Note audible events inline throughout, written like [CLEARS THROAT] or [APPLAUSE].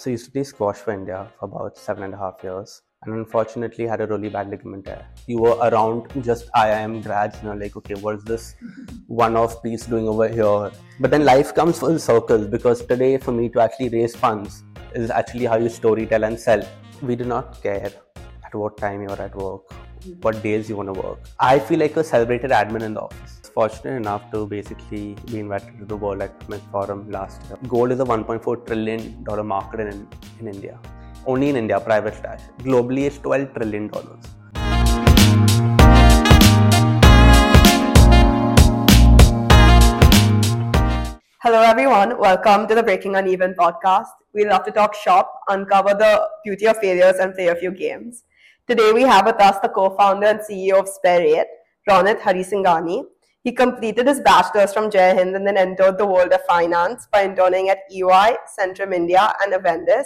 So I used to play squash for India for about seven and a half years. And unfortunately had a really bad ligament tear. You were around just IIM grads, you know, like, okay, what's this one-off piece doing over here? But then life comes full circle because today for me to actually raise funds is actually how you storytell and sell. We do not care at what time you're at work, what days you want to work. I feel like a celebrated admin in the office. Fortunate enough to basically be invited to the World Economic Forum last year. Gold is a 1.4 trillion dollar market in, in India. Only in India, private stash. Globally, it's 12 trillion dollars. Hello, everyone. Welcome to the Breaking Uneven podcast. We love to talk shop, uncover the beauty of failures, and play a few games. Today, we have with us the co founder and CEO of Spare8, Ronit Harisinghani. He completed his bachelor's from Jai Hind and then entered the world of finance by interning at EY, Centrum India, and Avendus,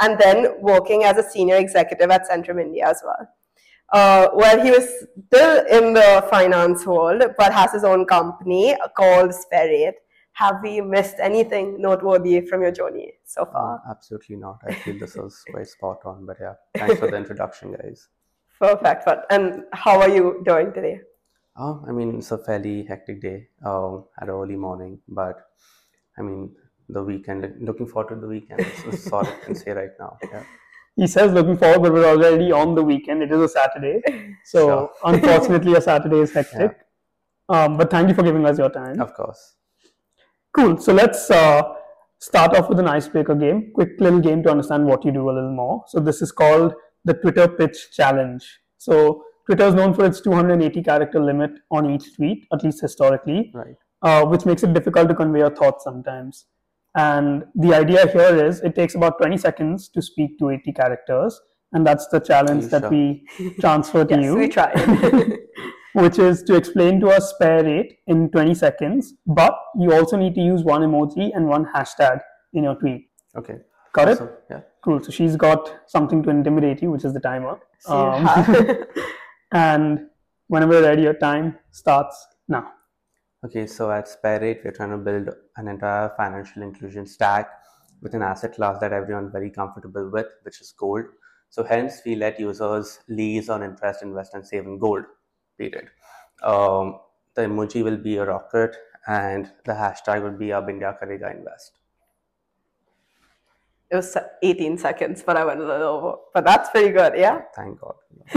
and then working as a senior executive at Centrum India as well. Uh, well, he was still in the finance world, but has his own company called Spare8 have we missed anything noteworthy from your journey so far? Uh, absolutely not. I feel this was quite spot on. But yeah, thanks for the introduction, guys. [LAUGHS] Perfect. But and how are you doing today? Oh, I mean, it's a fairly hectic day uh, at early morning, but I mean, the weekend. Looking forward to the weekend. That's all I can say right now. Yeah. [LAUGHS] He says looking forward, but we're already on the weekend. It is a Saturday, [LAUGHS] so Sure. [LAUGHS] unfortunately, a Saturday is hectic. Um, but thank you for giving us your time. Of course. Cool. So let's uh, start off with an icebreaker game. Quick little game to understand what you do a little more. So this is called the Twitter Pitch Challenge. So Twitter is known for its 280 character limit on each tweet, at least historically, Right. uh, which makes it difficult to convey your thoughts sometimes. And the idea here is it takes about 20 seconds to speak to 80 characters. And that's the challenge that sure? we [LAUGHS] transfer to yes, you we tried. [LAUGHS] [LAUGHS] which is to explain to us Spare8 in 20 seconds, but you also need to use one emoji and one hashtag in your tweet. Okay. Got it? Yeah. Cool. So she's got something to intimidate you, which is the timer. Um. And whenever you're ready, your time starts now. Okay, so at Spare8, we're trying to build an entire financial inclusion stack with an asset class that everyone's very comfortable with, which is gold. So hence, we let users lease on interest, invest, and save in gold. Period. Um, the emoji will be a rocket, and the hashtag would be Ab India Karega Invest. It was 18 seconds, but I went a little over. But that's pretty good, yeah? Thank God. [LAUGHS]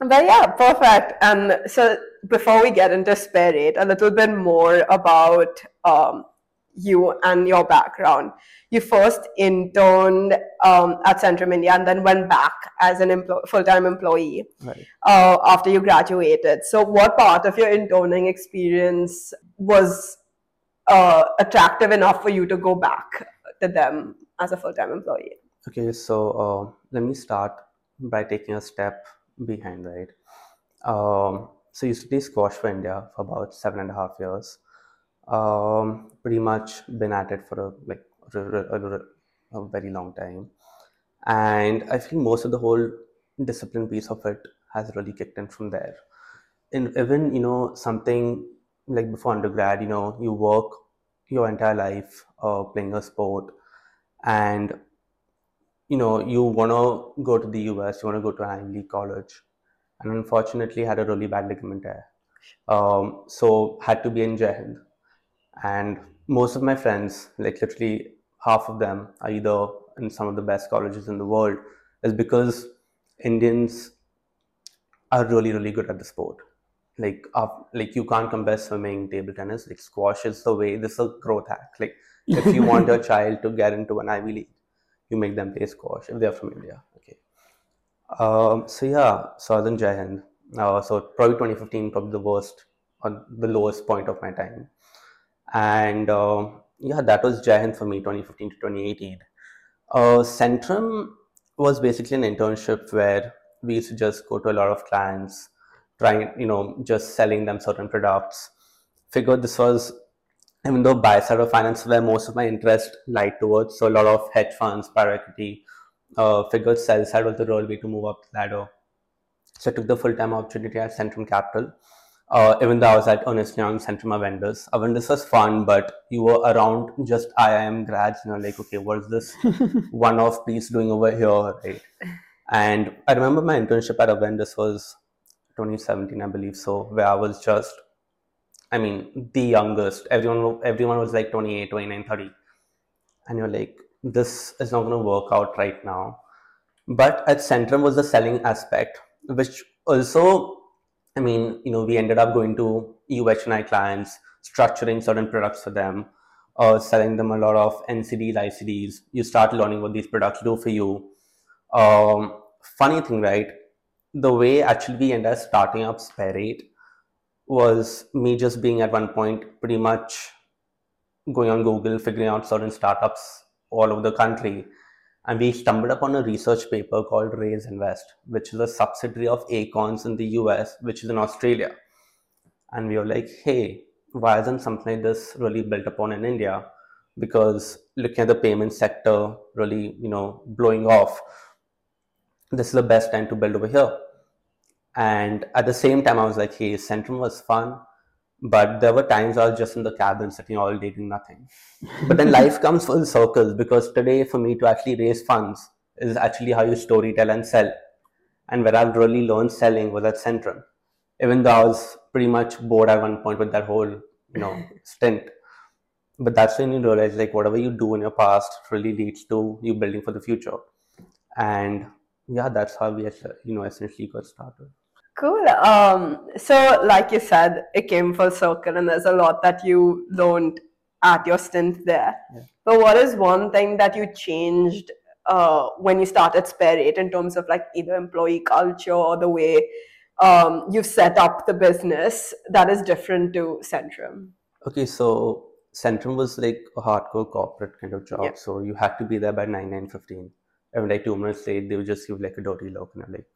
but yeah, perfect. And so before we get into Spare8, a little bit more about um, you and your background. You first interned um, at Centrum India and then went back as an emplo- full-time employee Right. uh, after you graduated. So, what part of your interning experience was uh, attractive enough for you to go back to them as a full-time employee? Okay, so uh, let me start by taking a step behind, right? Um, so used to play squash for India for about seven and a half years. Um, pretty much been at it for a like a, a- a- very long time, and I feel most of the whole discipline piece of it has really kicked in from there. And even you know something like before undergrad, you know, you work your entire life uh, playing a sport, and you know you want to go to the US, you want to go to an Ivy League college, and unfortunately had a really bad ligament tear. Um, so had to be in Jai Hind. And most of my friends, like literally half of them, are either in some of the best colleges in the world, is because Indians are really really good at the sport. Like uh, like you can't compare swimming, table tennis. Like squash is the way. This is a growth hack. Like if you want [LAUGHS] your child to get into an Ivy League, you make them play squash if they're from India. Okay. Um, so yeah, Southern Jai Hind. Uh, so probably 2015, probably the worst or the lowest point of my time. And uh, yeah, that was Jai Hind for me, 2015 to 2018. Uh, Centrum was basically an internship where we used to just go to a lot of clients, trying, you know, just selling them certain products. Figured this was even though buy side of finance where most of my interest lied towards, so a lot of hedge funds, private equity, uh, figured sell side was the real way to move up the ladder. So I took the full time opportunity at Centrum Capital, Uh, even though I was at Ernst Young Centrum Avendus, when this was fun, but you were around just IIM grads, you know, like, okay, what is this [LAUGHS] one-off piece doing over here, right? And I remember my internship at Avendus was 2017, I believe so, where I was just, I mean, the youngest. Everyone, everyone was like 28, 29, 30. And you're like, this is not going to work out right now. But at Centrum was the selling aspect, which also, I mean, you know, we ended up going to UHNI clients, structuring certain products for them, uh, selling them a lot of NCDs, ICDs. You start learning what these products do for you. Um, funny thing, right? The way actually we ended up starting up Spare8 was me just being at one point pretty much going on Google, figuring out certain startups all over the country. And we stumbled upon a research paper called Raiz Invest, which is a subsidiary of Acorns in the US, which is in Australia. And we were like, hey, why isn't something like this really built upon in India? Because looking at the payment sector really, you know, blowing off, this is the best time to build over here. And at the same time, I was like, hey, Centrum was fun, but there were times I was just in the cabin sitting all day doing nothing. But then life [LAUGHS] comes full circles because today, for me to actually raise funds is actually how you story tell and sell. And where I've really learned selling was at Centrum, even though I was pretty much bored at one point with that whole, you know, [LAUGHS] stint. But that's when you realize like whatever you do in your past really leads to you building for the future. And yeah, that's how we, you know, essentially got started. Cool. Um, so, like you said, it came full circle, and there's a lot that you learned at your stint there. Yeah. But what is one thing that you changed uh, when you started Spare8 in terms of like either employee culture or the way um, you've set up the business that is different to Centrum? Okay, so Centrum was like a hardcore corporate kind of job. Yeah. So you had to be there by 9, 9 15. And like two minutes late, they would just give like a dirty look. And I'm like,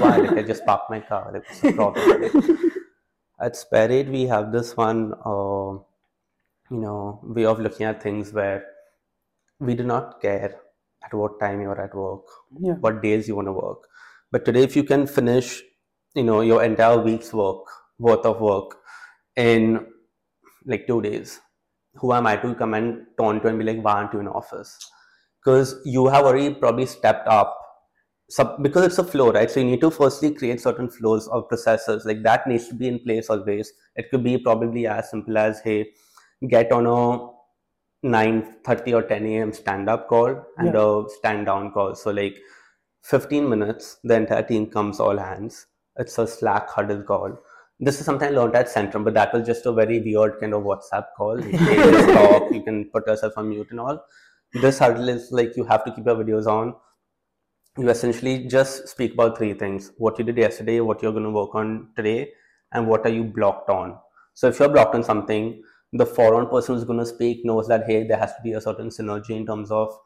why? like, I just [LAUGHS] parked my car. Like, what's the problem? Like, at Spare8, we have this one, uh, you know, way of looking at things where we do not care at what time you're at work, Yeah. what days you want to work. But today, if you can finish, you know, your entire week's work, worth of work in like two days, who am I to come and taunt you and be like, why aren't you in office? Because you have already probably stepped up. So, because it's a flow, right? So you need to firstly create certain flows or processes. Like that needs to be in place always. It could be probably as simple as, hey, get on a 9.30 or 10 a.m. stand-up call and a stand-down call. So like 15 minutes, the entire team comes all hands. It's a Slack huddle call. This is something I learned at Centrum, but that was just a very weird kind of WhatsApp call. You can [LAUGHS] talk, you can put yourself on mute and all. This hurdle is like you have to keep your videos on. You essentially just speak about three things: what you did yesterday, what you're going to work on today, and what are you blocked on. So if you're blocked on something, the foreign person who's going to speak knows that hey, there has to be a certain synergy in terms of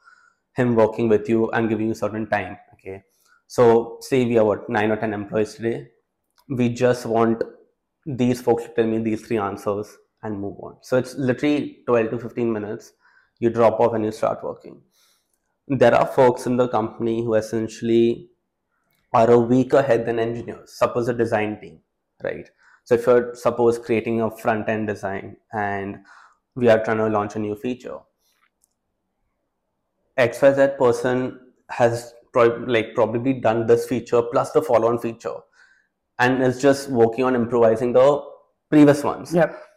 him working with you and giving you certain time. Okay, so say we are what nine or ten employees today. We just want these folks to tell me these three answers and move on. So it's literally 12 to 15 minutes. You drop off and you start working. There are folks in the company who essentially are a week ahead than engineers. Suppose a design team, right? So if you're suppose creating a front end design and we are trying to launch a new feature, XYZ person has like probably done this feature plus the follow-on feature and is just working on improvising the previous ones. Yep.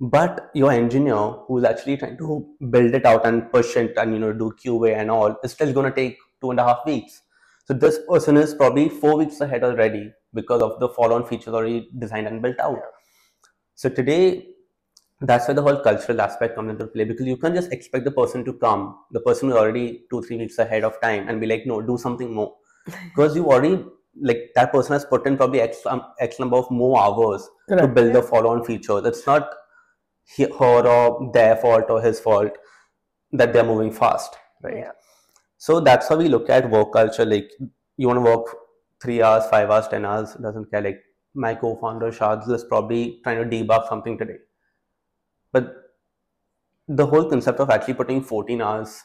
But your engineer who's actually trying to build it out and push it and you know do QA and all is still gonna take two and a half weeks. So this person is probably four weeks ahead already because of the follow-on features already designed and built out. So today, that's where the whole cultural aspect comes into play because you can't just expect the person to come, the person who's already two, three weeks ahead of time and be like, no, do something more. [LAUGHS] Because you already like that person has put in probably X, um, X number of more hours to build the follow-on features. It's not her or their fault or his fault that they're moving fast, right? Yeah. So that's how we look at work culture. Like you want to work three hours, five hours, ten hours, doesn't care. Like my co-founder Shadz is probably trying to debug something today, but the whole concept of actually putting 14 hours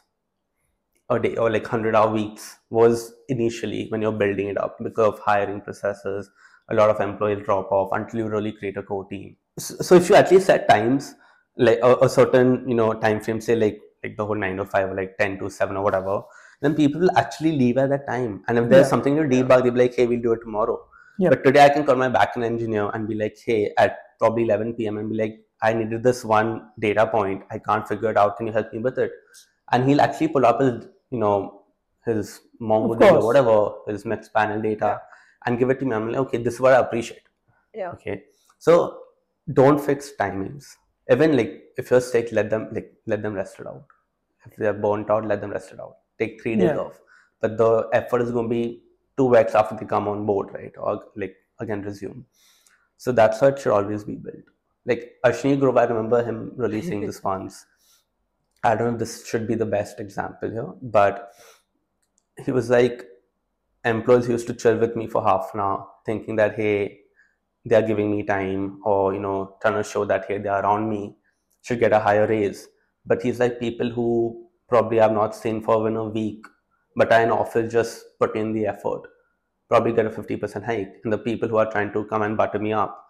a day or like 100 hour weeks was initially when you're building it up because of hiring processes a lot of employees drop off until you really create a core team. So, so if you at least set times, like a, a certain you know time frame, say like like the whole nine to five or like ten to seven or whatever, then people will actually leave at that time. And if there's Yeah. something to debug, they'll be like, hey, we'll do it tomorrow. Yeah. But today I can call my backend engineer and be like, hey, at probably 11 p.m. and be like, I needed this one data point. I can't figure it out. Can you help me with it? And he'll actually pull up his, you know, his MongoDB or whatever, his Mixpanel data, and give it to me. I'm like, okay, this is what I appreciate. Yeah. Okay. So don't fix timings. Even like if you're sick, let them like let them rest it out. If they're burnt out, let them rest it out. Take three days Yeah. off. But the effort is going to be two weeks after they come on board, right? Or like again resume. So that's how it should always be built. Like Ashneer Grover, I remember him releasing this [LAUGHS] once. I don't know if this should be the best example here, but he was like, employees used to chill with me for half an hour, thinking that hey, they are giving me time, or you know, trying to show that hey, they are around me, should get a higher raise. But he's like people who probably I've not seen for even a week, but are in office just put in the effort, probably get a fifty percent hike, and the people who are trying to come and butter me up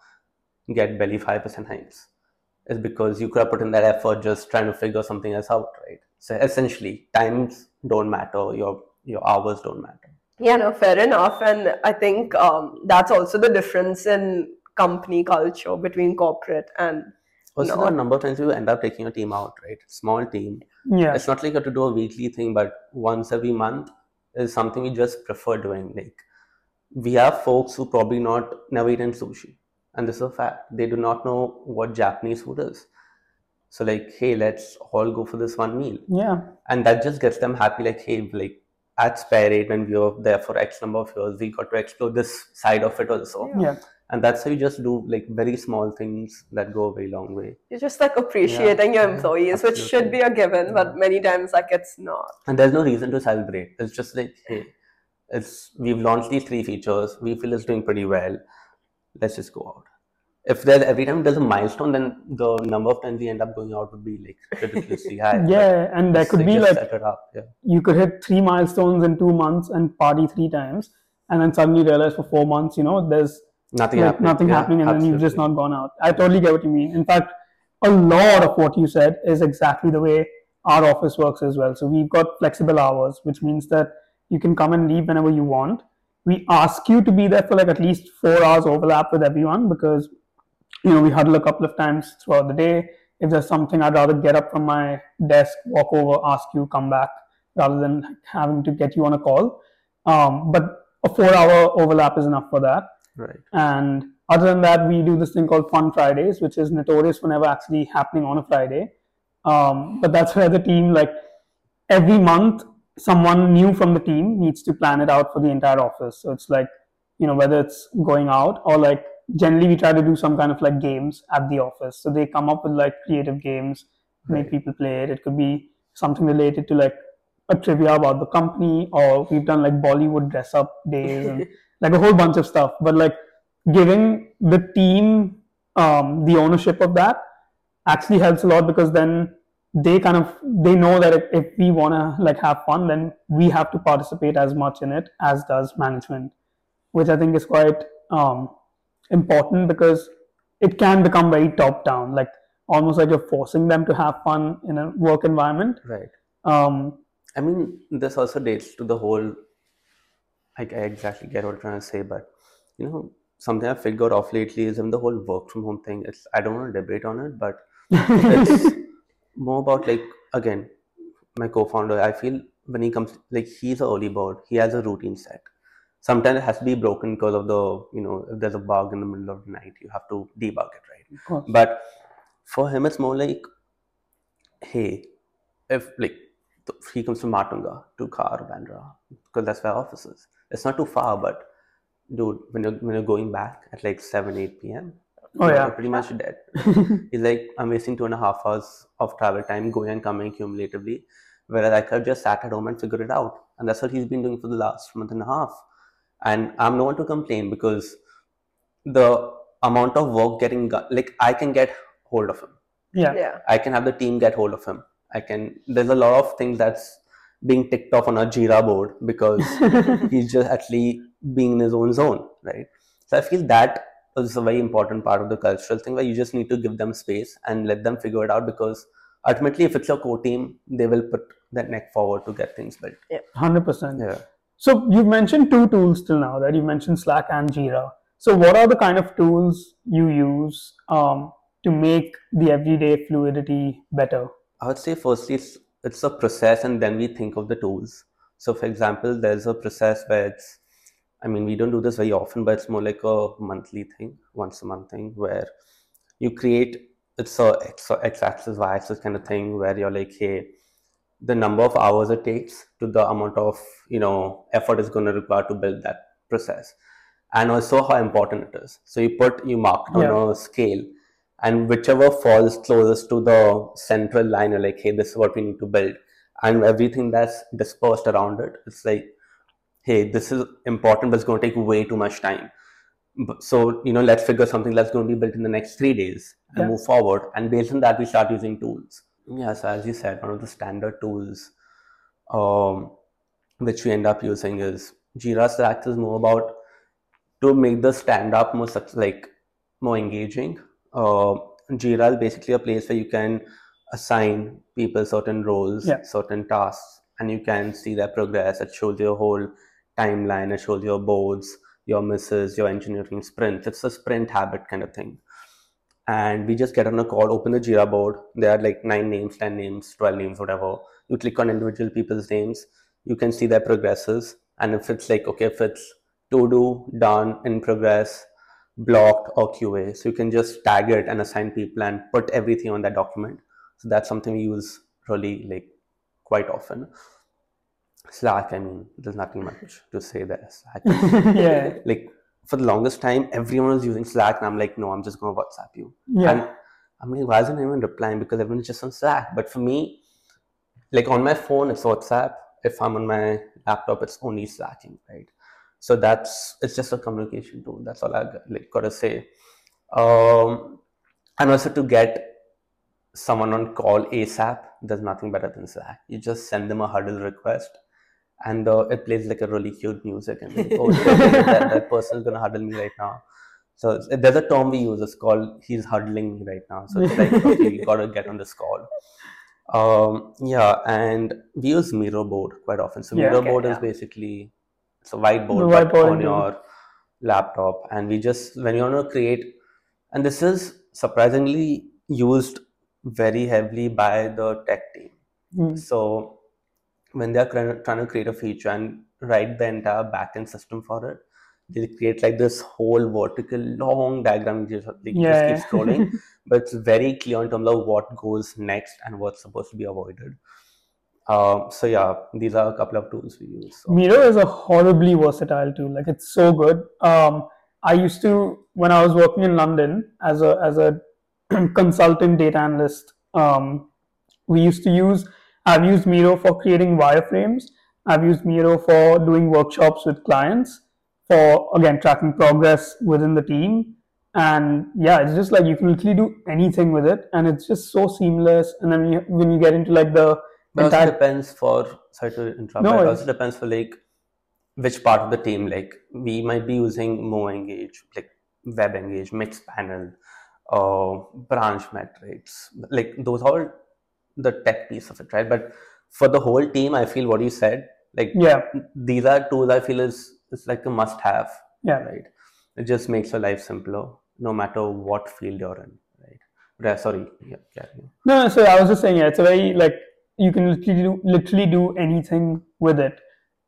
get barely five percent hikes. Is because you could have put in that effort just trying to figure something else out, right? So essentially, times don't matter, your your hours don't matter. Yeah, no, fair enough. And I think um, that's also the difference in company culture between corporate and Also, No. there are a number of times you end up taking a team out, right? Small team. Yeah. It's not like you have to do a weekly thing, but once every month is something we just prefer doing. Like we have folks who probably not never eaten sushi, and this is a fact. They do not know what Japanese food is. So like, hey, let's all go for this one meal, Yeah. and that just gets them happy. Like, hey, like at Spare8, when we were there for X number of years, we got to explore this side of it also, Yeah. Yeah. and that's how you just do like very small things that go a very long way. you're just like appreciating your Yeah, employees, which should be a given, but many times like it's not. and there's no reason to celebrate. It's just like, hey, it's we've launched these three features. We feel it's doing pretty well. Let's just go out. If there's every time there's a milestone, then the number of times we end up going out would be like ridiculously high. [LAUGHS] Yeah. And there it's could be like set it up. Yeah. you could hit three milestones in two months and party three times, and then suddenly realize for four months, you know, there's Nothing like happening. nothing Yeah, happening, and then you've just not gone out. I totally get what you mean. In fact, a lot of what you said is exactly the way our office works as well. So we've got flexible hours, which means that you can come and leave whenever you want. We ask you to be there for like at least four hours overlap with everyone because you know we huddle a couple of times throughout the day. If there's something I'd rather get up from my desk, walk over, ask you, come back, rather than having to get you on a call. Um, but a four-hour overlap is enough for that. Right. And other than that, we do this thing called Fun Fridays, which is notorious for never actually happening on a Friday. Um, but that's [LAUGHS] where the team, like every month, someone new from the team needs to plan it out for the entire office. So it's like, you know, whether it's going out or like generally we try to do some kind of like games at the office. So they come up with like creative games, make people play it. It could be something related to like a trivia about the company, or we've done like Bollywood dress up days and [LAUGHS] like a whole bunch of stuff. But like giving the team um, the ownership of that actually helps a lot because then they kind of they know that if, if we want to like have fun then we have to participate as much in it as does management which i think is quite um, important because it can become very top down like almost like you're forcing them to have fun in a work environment Right. um, I mean, this also dates to the whole. Like, I exactly get what you're trying to say, but you know, something I figured off lately is in the whole work from home thing. It's I don't want to debate on it, but it's [LAUGHS] more about like again, my co-founder. I feel when he comes, like he's an early bird. He has a routine set. Sometimes it has to be broken because of the you know if there's a bug in the middle of the night, you have to debug it, right? But for him, it's more like, hey, if like he comes to Matunga, to Khar, Bandra, because that's where office is. It's not too far, but dude, when you're when you're going back at like seven, eight p.m., Oh, you're yeah. pretty much dead. [LAUGHS] He's like, I'm wasting two and a half hours of travel time going and coming cumulatively, whereas I could have just sat at home and figured it out. And that's what he's been doing for the last month and a half. And I'm no one to complain because the amount of work getting done, like I can get hold of him. yeah Yeah. I can have the team get hold of him. I can. There's a lot of things that's being ticked off on a Jira board because [LAUGHS] he's just actually being in his own zone, right? So I feel that is a very important part of the cultural thing where you just need to give them space and let them figure it out because ultimately, if it's your core team, they will put their neck forward to get things built. Hundred percent. Yeah. So you've mentioned two tools till now, right? You mentioned Slack and Jira. So what are the kind of tools you use um, to make the everyday fluidity better? I would say firstly it's it's a process and then we think of the tools. So for example, there's a process where it's I mean we don't do this very often, but it's more like a monthly thing, once a month thing where you create it's a x, x axis, y axis kind of thing where you're like, hey, the number of hours it takes to the amount of you know effort is going to require to build that process and also how important it is so you put you mark Yeah. on a scale and whichever falls closest to the central line you're like hey this is what we need to build and everything that's dispersed around it it's like hey this is important but it's going to take way too much time so you know let's figure something that's going to be built in the next three days and Yeah. move forward and based on that we start using tools yeah so as you said one of the standard tools um, which we end up using is jira. Slack is more about to make the stand up more like more engaging. Uh, jira is basically a place where you can assign people certain roles Yeah. certain tasks and you can see their progress. It shows your whole timeline. It shows your boards your misses your engineering sprints. It's a sprint habit kind of thing and we just get on a call open the jira board. There are like nine names 10 names 12 names whatever. You click on individual people's names. You can see their progresses. And if it's like okay if it's to do done in progress blocked or qa so you can just tag it and assign people and put everything on that document. So that's something we use really like quite often. Slack i mean there's nothing much to say there. Slack. [LAUGHS] Yeah, like for the longest time everyone was using slack and i'm like no i'm just going to whatsapp you yeah, and I'm like, why isn't anyone replying? Because everyone's just on Slack. But for me, like on my phone, it's WhatsApp. If I'm on my laptop, it's only Slacking, right? So that's it's just a communication tool. That's all I got- like gotta say. Um, and also to get someone on call ASAP, there's nothing better than Slack. You just send them a huddle request, and uh, it plays like a really cute music, and like, [LAUGHS] oh, that, that person's gonna huddle me right now. So there's a term we use. It's called "he's huddling me right now." So it's like [LAUGHS] okay, you gotta get on this call. Um, yeah, and we use Miro board quite often. So Yeah. Miro Okay, board is basically it's a whiteboard whiteboarding on your laptop, and we just when you want to create, and this is surprisingly used very heavily by the tech team. Mm. So when they're trying trying to create a feature and write the entire backend system for it, they create like this whole vertical long diagram. You just, like, yeah. just keep scrolling, [LAUGHS] but it's very clear in terms of what goes next and what's supposed to be avoided. Uh, so yeah, these are a couple of tools we use. So. Miro is a horribly versatile tool. Like it's so good. Um, I used to when I was working in London as a as a [CLEARS THROAT] consultant data analyst. Um, we used to use. I've used Miro for creating wireframes. I've used Miro for doing workshops with clients for again tracking progress within the team. And yeah, it's just like you can literally do anything with it, and it's just so seamless. And then when you, when you get into like the But also entire depends for sorry to interrupt. No it also depends for like which part of the team. Like we might be using MoEngage, like WebEngage, Mixed Panel, uh, branch metrics. Like those all the tech piece of it, right? But for the whole team, I feel what you said, like yeah these are tools I feel is is like a must have, yeah right? It just makes your life simpler, no matter what field you're in, right? Right, sorry, yeah, carry on. No, no, so I was just saying, yeah, it's a very like you can literally do, literally do anything with it.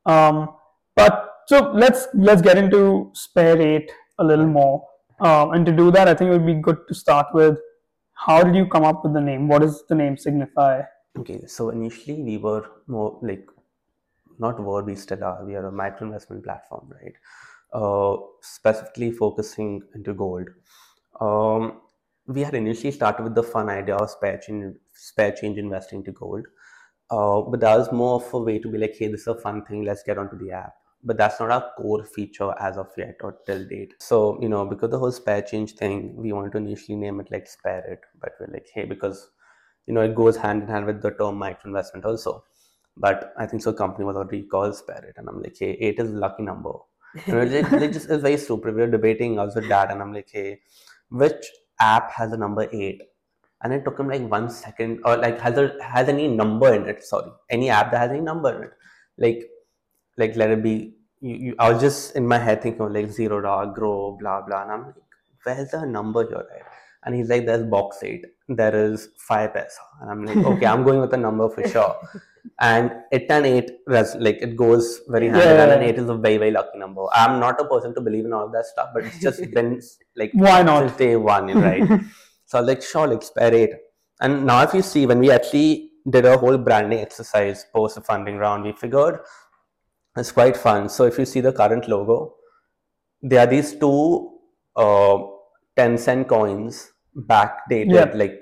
Um, but so let's let's get into Spare8 a little more. Um, and to do that, I think it would be good to start with how did you come up with the name? What does the name signify? Okay, so initially we were more like not were we still are. We are a micro investment platform, right? Uh, specifically focusing into gold. Um, we had initially started with the fun idea of spare change, spare change investing to gold. Uh, but that was more of a way to be like, hey, this is a fun thing. Let's get onto the app. But that's not our core feature as of yet or till date. So you know, because the whole spare change thing, we wanted to initially name it like spare it, but we're like, hey, because you know it goes hand in hand with the term micro investment also. But I think so. Company was already called spare it, and I'm like, hey, eight is a lucky number. We're like, like just, it's very stupid. We were debating, I was with dad, and I'm like, hey, which app has the number eight? And it took him like one second, or like has a, has any number in it? Sorry, any app that has any number in it, like like let it be. You, you, I was just in my head thinking of like zero dog, Groww, blah blah, and I'm like, where's the number here, right? And he's like, there's Box8, there is 5paisa, and I'm like, okay, I'm going with the number for sure. And [LAUGHS] it and eight, res- like it goes very hand in hand, and Yeah. eight is a very very lucky number. I'm not a person to believe in all that stuff, but it's just [LAUGHS] been like Why not? day one, right? [LAUGHS] so I was like, sure, like spare eight. And now if you see, when we actually did a whole branding exercise post the funding round, we figured it's quite fun. So if you see the current logo, there are these two uh, 10 cent coins backdated, Yeah. like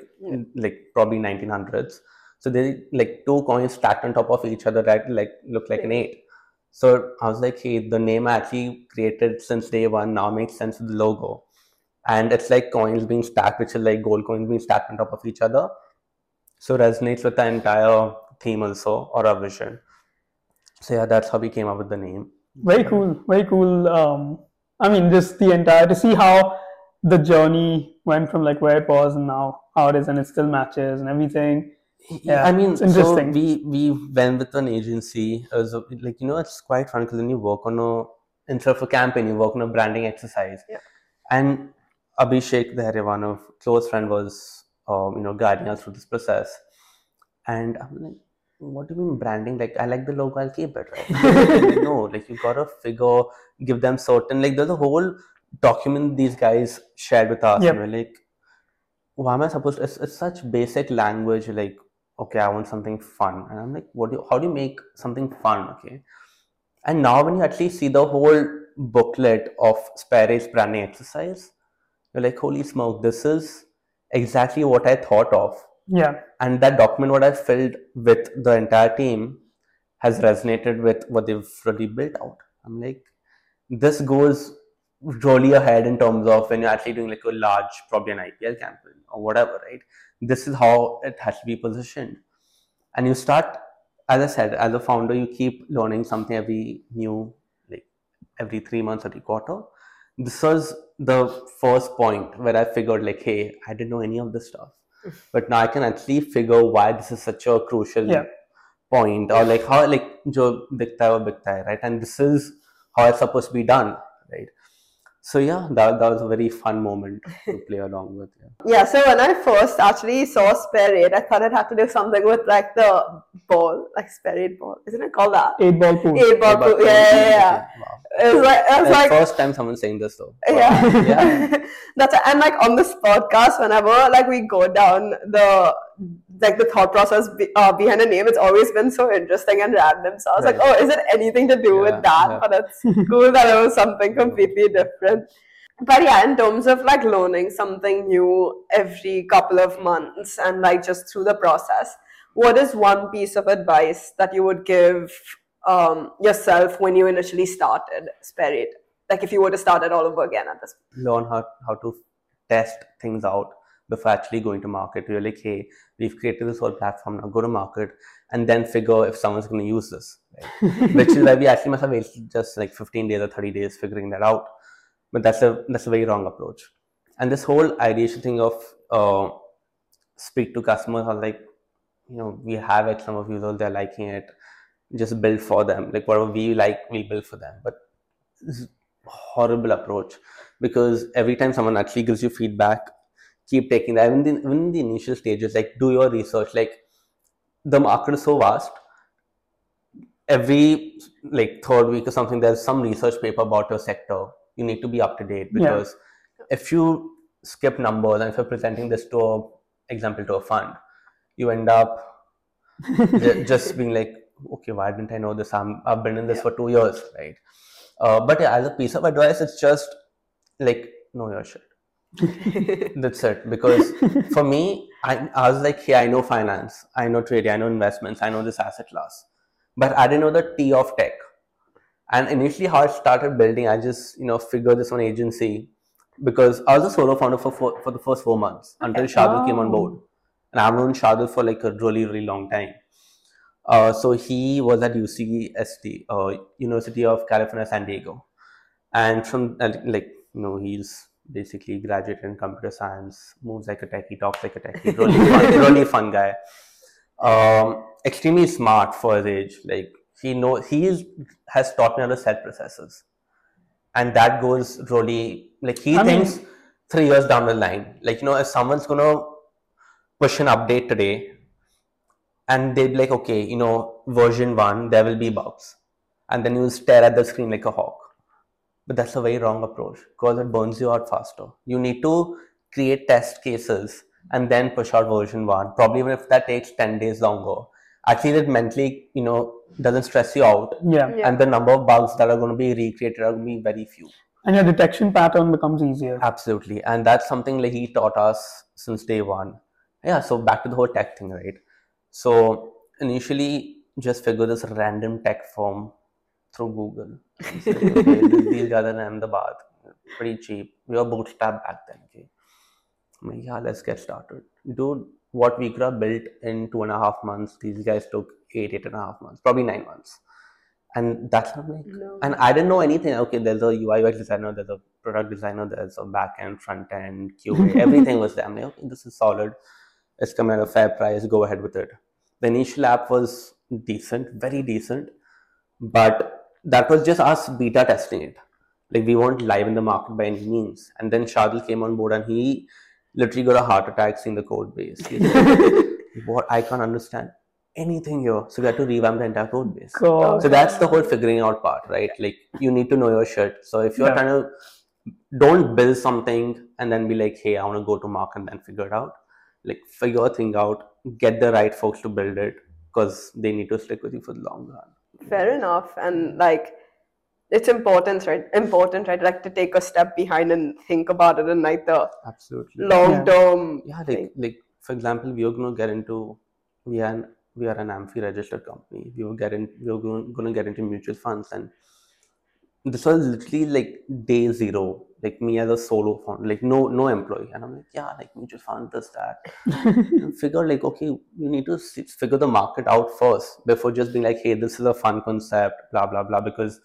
like probably 1900s. So they like two coins stacked on top of each other that like look like an eight. So I was like, hey, the name I actually created since day one now makes sense with the logo. And it's like coins being stacked, which is like gold coins being stacked on top of each other. So resonates with the entire theme also or our vision. So yeah, that's how we came up with the name. Very cool. Very cool. Um, I mean, just the entire to see how the journey went from like where it was and now how it is, and it still matches and everything. Yeah, I mean. So we we went with an agency. It was a- like you know, it's quite fun because when you work on a instead of a campaign, you work on a branding exercise. Yeah. And Abhishek, the one of close friend, was um, you know guiding us through this process. And I'm like, what do you mean branding? Like, I like the logo, I'll keep it, right? Like, [LAUGHS] [LAUGHS] no, like you gotta figure, give them certain like there's a whole document these guys shared with us, Yep. and we're like, why am I supposed? To, it's, it's such basic language, like okay, I want something fun. And I'm like, what do you, how do you make something fun? Okay. And now when you actually see the whole booklet of Spare's branding exercise, you're like, holy smoke, this is exactly what I thought of. Yeah. And that document, what I filled with the entire team, has resonated with what they've really built out. I'm like, this goes really ahead in terms of when you're actually doing like a large, probably an IPL campaign or whatever, right? This is how it has to be positioned. And you start, as I said, as a founder, you keep learning something every new, like every three months, or every quarter. This was the first point where I figured, like, hey, I didn't know any of this stuff. But now I can actually figure why this is such a crucial Yeah. point, or like how like jo dikhta hai wo bikhta hai, right? And this is how it's supposed to be done, right? So yeah, that, that was a very fun moment to [LAUGHS] play along with. Yeah. Yeah, so when I first actually saw Spare Eight, I thought it had to do something with like the ball, like Spare Eight ball. Isn't it called that? Eight ball pool. Eight ball But- pool. Yeah, yeah, yeah. Wow. It was like, I was That's like, first time someone's saying this though. yeah, Yeah. [LAUGHS] That's and like on this podcast, whenever like we go down the like the thought process be, uh, behind a name, it's always been so interesting and random. So I was like, oh, is it anything to do Yeah, with that? yeah. But it's cool that it was something completely different. But yeah, in terms of like learning something new every couple of months and like just through the process, what is one piece of advice that you would give um, yourself when you initially started Spare8? Like if you were to start it all over again at this point? learn how, how to test things out before actually going to market. You're like, hey, we've created this whole platform now, go to market and then figure if someone's going to use this. Right? [LAUGHS] Which is why we actually must have wasted just like 15 days or 30 days figuring that out. But that's a that's a very wrong approach. And this whole ideation thing of uh, speak to customers or like, you know, we have X number of users, they're liking it, just build for them. Like whatever we like, we build for them. But a horrible approach because every time someone actually gives you feedback, keep taking that. Even in, even in the initial stages, like do your research. Like the market is so vast. Every like third week or something, there's some research paper about your sector. You need to be up to date Yeah. because if you skip numbers and if you're presenting this to a example to a fund, you end up [LAUGHS] just being like, okay, why didn't I know this? I'm, I've been in this for two years, right? Uh, but yeah, as a piece of advice, it's just like know your shit. That's it. Because for me, I, I was like, hey, I know finance, I know trading, I know investments, I know this asset class, but I didn't know the T of tech. And initially, how I started building, I just you know figured this one agency because I was a solo founder for four, for the first four months until Shadul came on Oh. board, and I've known Shadul for like a really really long time. Uh, so he was at UCSD, uh, University of California, San Diego. and from uh, like you know he's basically graduated in computer science, moves like a techie, talks like a techie, really fun, [LAUGHS] really fun guy. Um, extremely smart for his age. Like he know he is, has taught me how to set processes, and that goes really like he I mean- thinks three years down the line. Like you know, if someone's gonna push an update today, and they'd be like, okay, you know, version one, there will be bugs, and then you stare at the screen like a hawk. But that's a very wrong approach because it burns you out faster. You need to create test cases and then push out version one. Probably even if that takes 10 days longer. Actually, it mentally, you know, doesn't stress you out. Yeah. Yeah. And the number of bugs that are going to be recreated are going to be very few. And your detection pattern becomes easier. Absolutely. And that's something like he taught us since day one. Yeah, so back to the whole tech thing, right? So initially just figure this random tech firm through Google. Okay, th- these guys are in Ahmedabad. Pretty cheap. We were bootstrapped back then, okay. I'm like, yeah, let's get started. Dude, what we could have built in two and a half months, these guys took eight, eight and a half months, probably nine months. And that's what I'm like, No. and I didn't know anything. Okay, there's a UI UX designer, there's a product designer, there's a back end, front end, QA, [LAUGHS] everything was there. I'm like, okay, this is solid. It's coming at a fair price. Go ahead with it. The initial app was decent, very decent, but that was just us beta testing it. Like we weren't live in the market by any means. And then Shadil came on board and he literally got a heart attack seeing the code base. [LAUGHS] What I can't understand anything here. So we had to revamp the entire code base. So, So that's the whole figuring out part, right? Like you need to know your shit. So if you're Yeah. trying to don't build something and then be like, hey, I want to go to market and then figure it out. Like figure a thing out, get the right folks to build it because they need to stick with you for the long run. Fair enough. And like, it's important, right? Important, right? Like to take a step behind and think about it and like the Absolutely. long term. Yeah, like like for example, we are going to get into we are an, we are an AMFI registered company. We will get in. We are going, going to get into mutual funds, and this was literally like day zero. Like me as a solo fund, like no no employee, and I'm like, yeah, like mutual fund, this that. [LAUGHS] and figure like okay, you need to figure the market out first before just being like, hey, this is a fun concept, blah blah blah. Because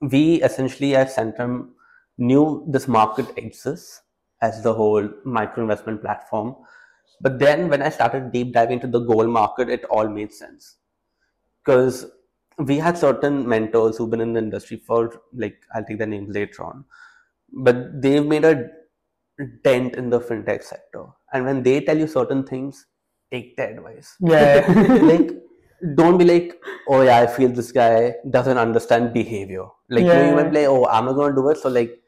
we essentially at Centrum knew this market exists as the whole micro investment platform. But then when I started deep diving into the goal market, it all made sense. Because we had certain mentors who've been in the industry for like I'll take their names later on. But they've made a dent in the fintech sector. And when they tell you certain things, take their advice. yeah. [LAUGHS] like don't be like, oh yeah, I feel this guy doesn't understand behavior. Like you, know, you might be like, oh, I'm not gonna do it, so like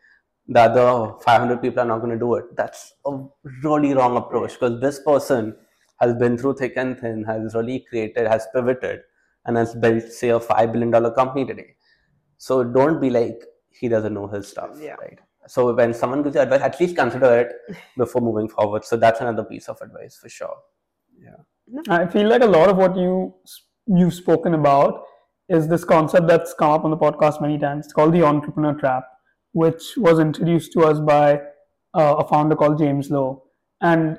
the other 500 people are not gonna do it. That's a really wrong approach because this person has been through thick and thin, has really created, has pivoted, and has built, say, a five billion dollar company today. So don't be like he doesn't know his stuff, Yeah. right? So when someone gives you advice, at least consider it before moving forward. So that's another piece of advice for sure. Yeah i feel like a lot of what you you've spoken about is this concept that's come up on the podcast many times. It's called the entrepreneur trap, which was introduced to us by uh, a founder called James Lowe. And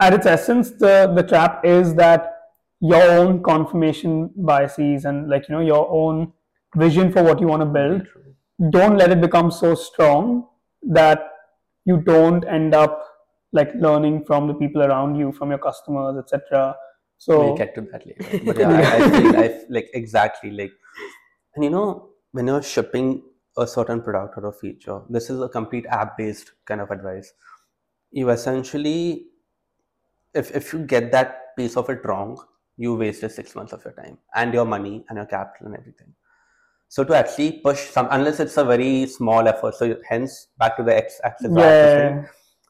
at its essence, the the trap is that your own confirmation biases and like you know your own vision for what you want to build don't let it become so strong that you don't end up like learning from the people around you from your customers etc so we'll get to that later. [LAUGHS] But yeah, I, I feel I like exactly like, and you know, when you're shipping a certain product or a feature, this is a complete app-based kind of advice. You essentially, if if you get that piece of it wrong, you wasted six months of your time and your money and your capital and everything. So to actually push some, unless it's a very small effort. So hence back to the x-axis, y-axis yeah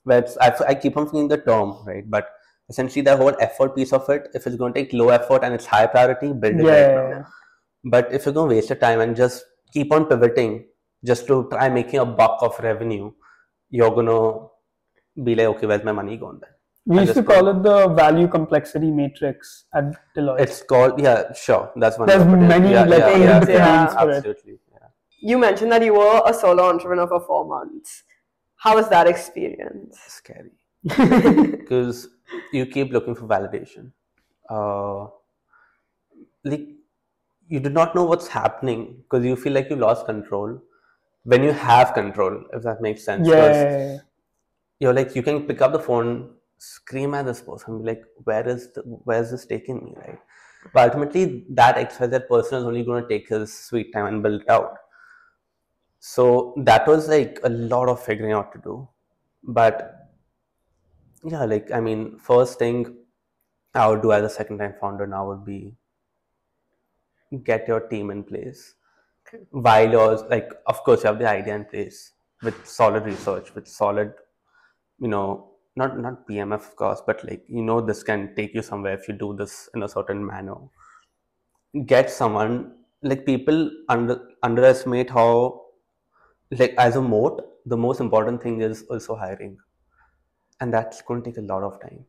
where it's, I, I keep on thinking the term, right? But essentially, the whole effort piece of it, if it's going to take low effort and it's high priority, build it right now. yeah But if you're going to waste your time and just keep on pivoting just to try making a buck of revenue, you're going to be like, okay, where's my money going then? We used to just call it the value complexity matrix at deloitte It's called, yeah, sure. That's one. There's way to many, yeah, like, yeah, different yeah, names yeah, for it. absolutely. Yeah. You mentioned that you were a solo entrepreneur for four months. How was that experience? Scary. [LAUGHS] because you keep looking for validation. Uh, like you do not know what's happening because you feel like you lost control, when you have control, if that makes sense. yeah, 'cause yeah, yeah. You're like you can pick up the phone, scream at this person, be like, where is the, where is this taking me, right? But ultimately, that XYZ person is only going to take his sweet time and build it out. So that was like a lot of figuring out to do. But yeah, like I mean, first thing I would do as a second time founder now would be get your team in place. Okay. While you're like, of course, you have the idea in place with solid research, with solid, you know, not not PMF of course, but like you know, this can take you somewhere if you do this in a certain manner. Get someone like people under underestimate how like as a moat, the most important thing is also hiring, and that's going to take a lot of time.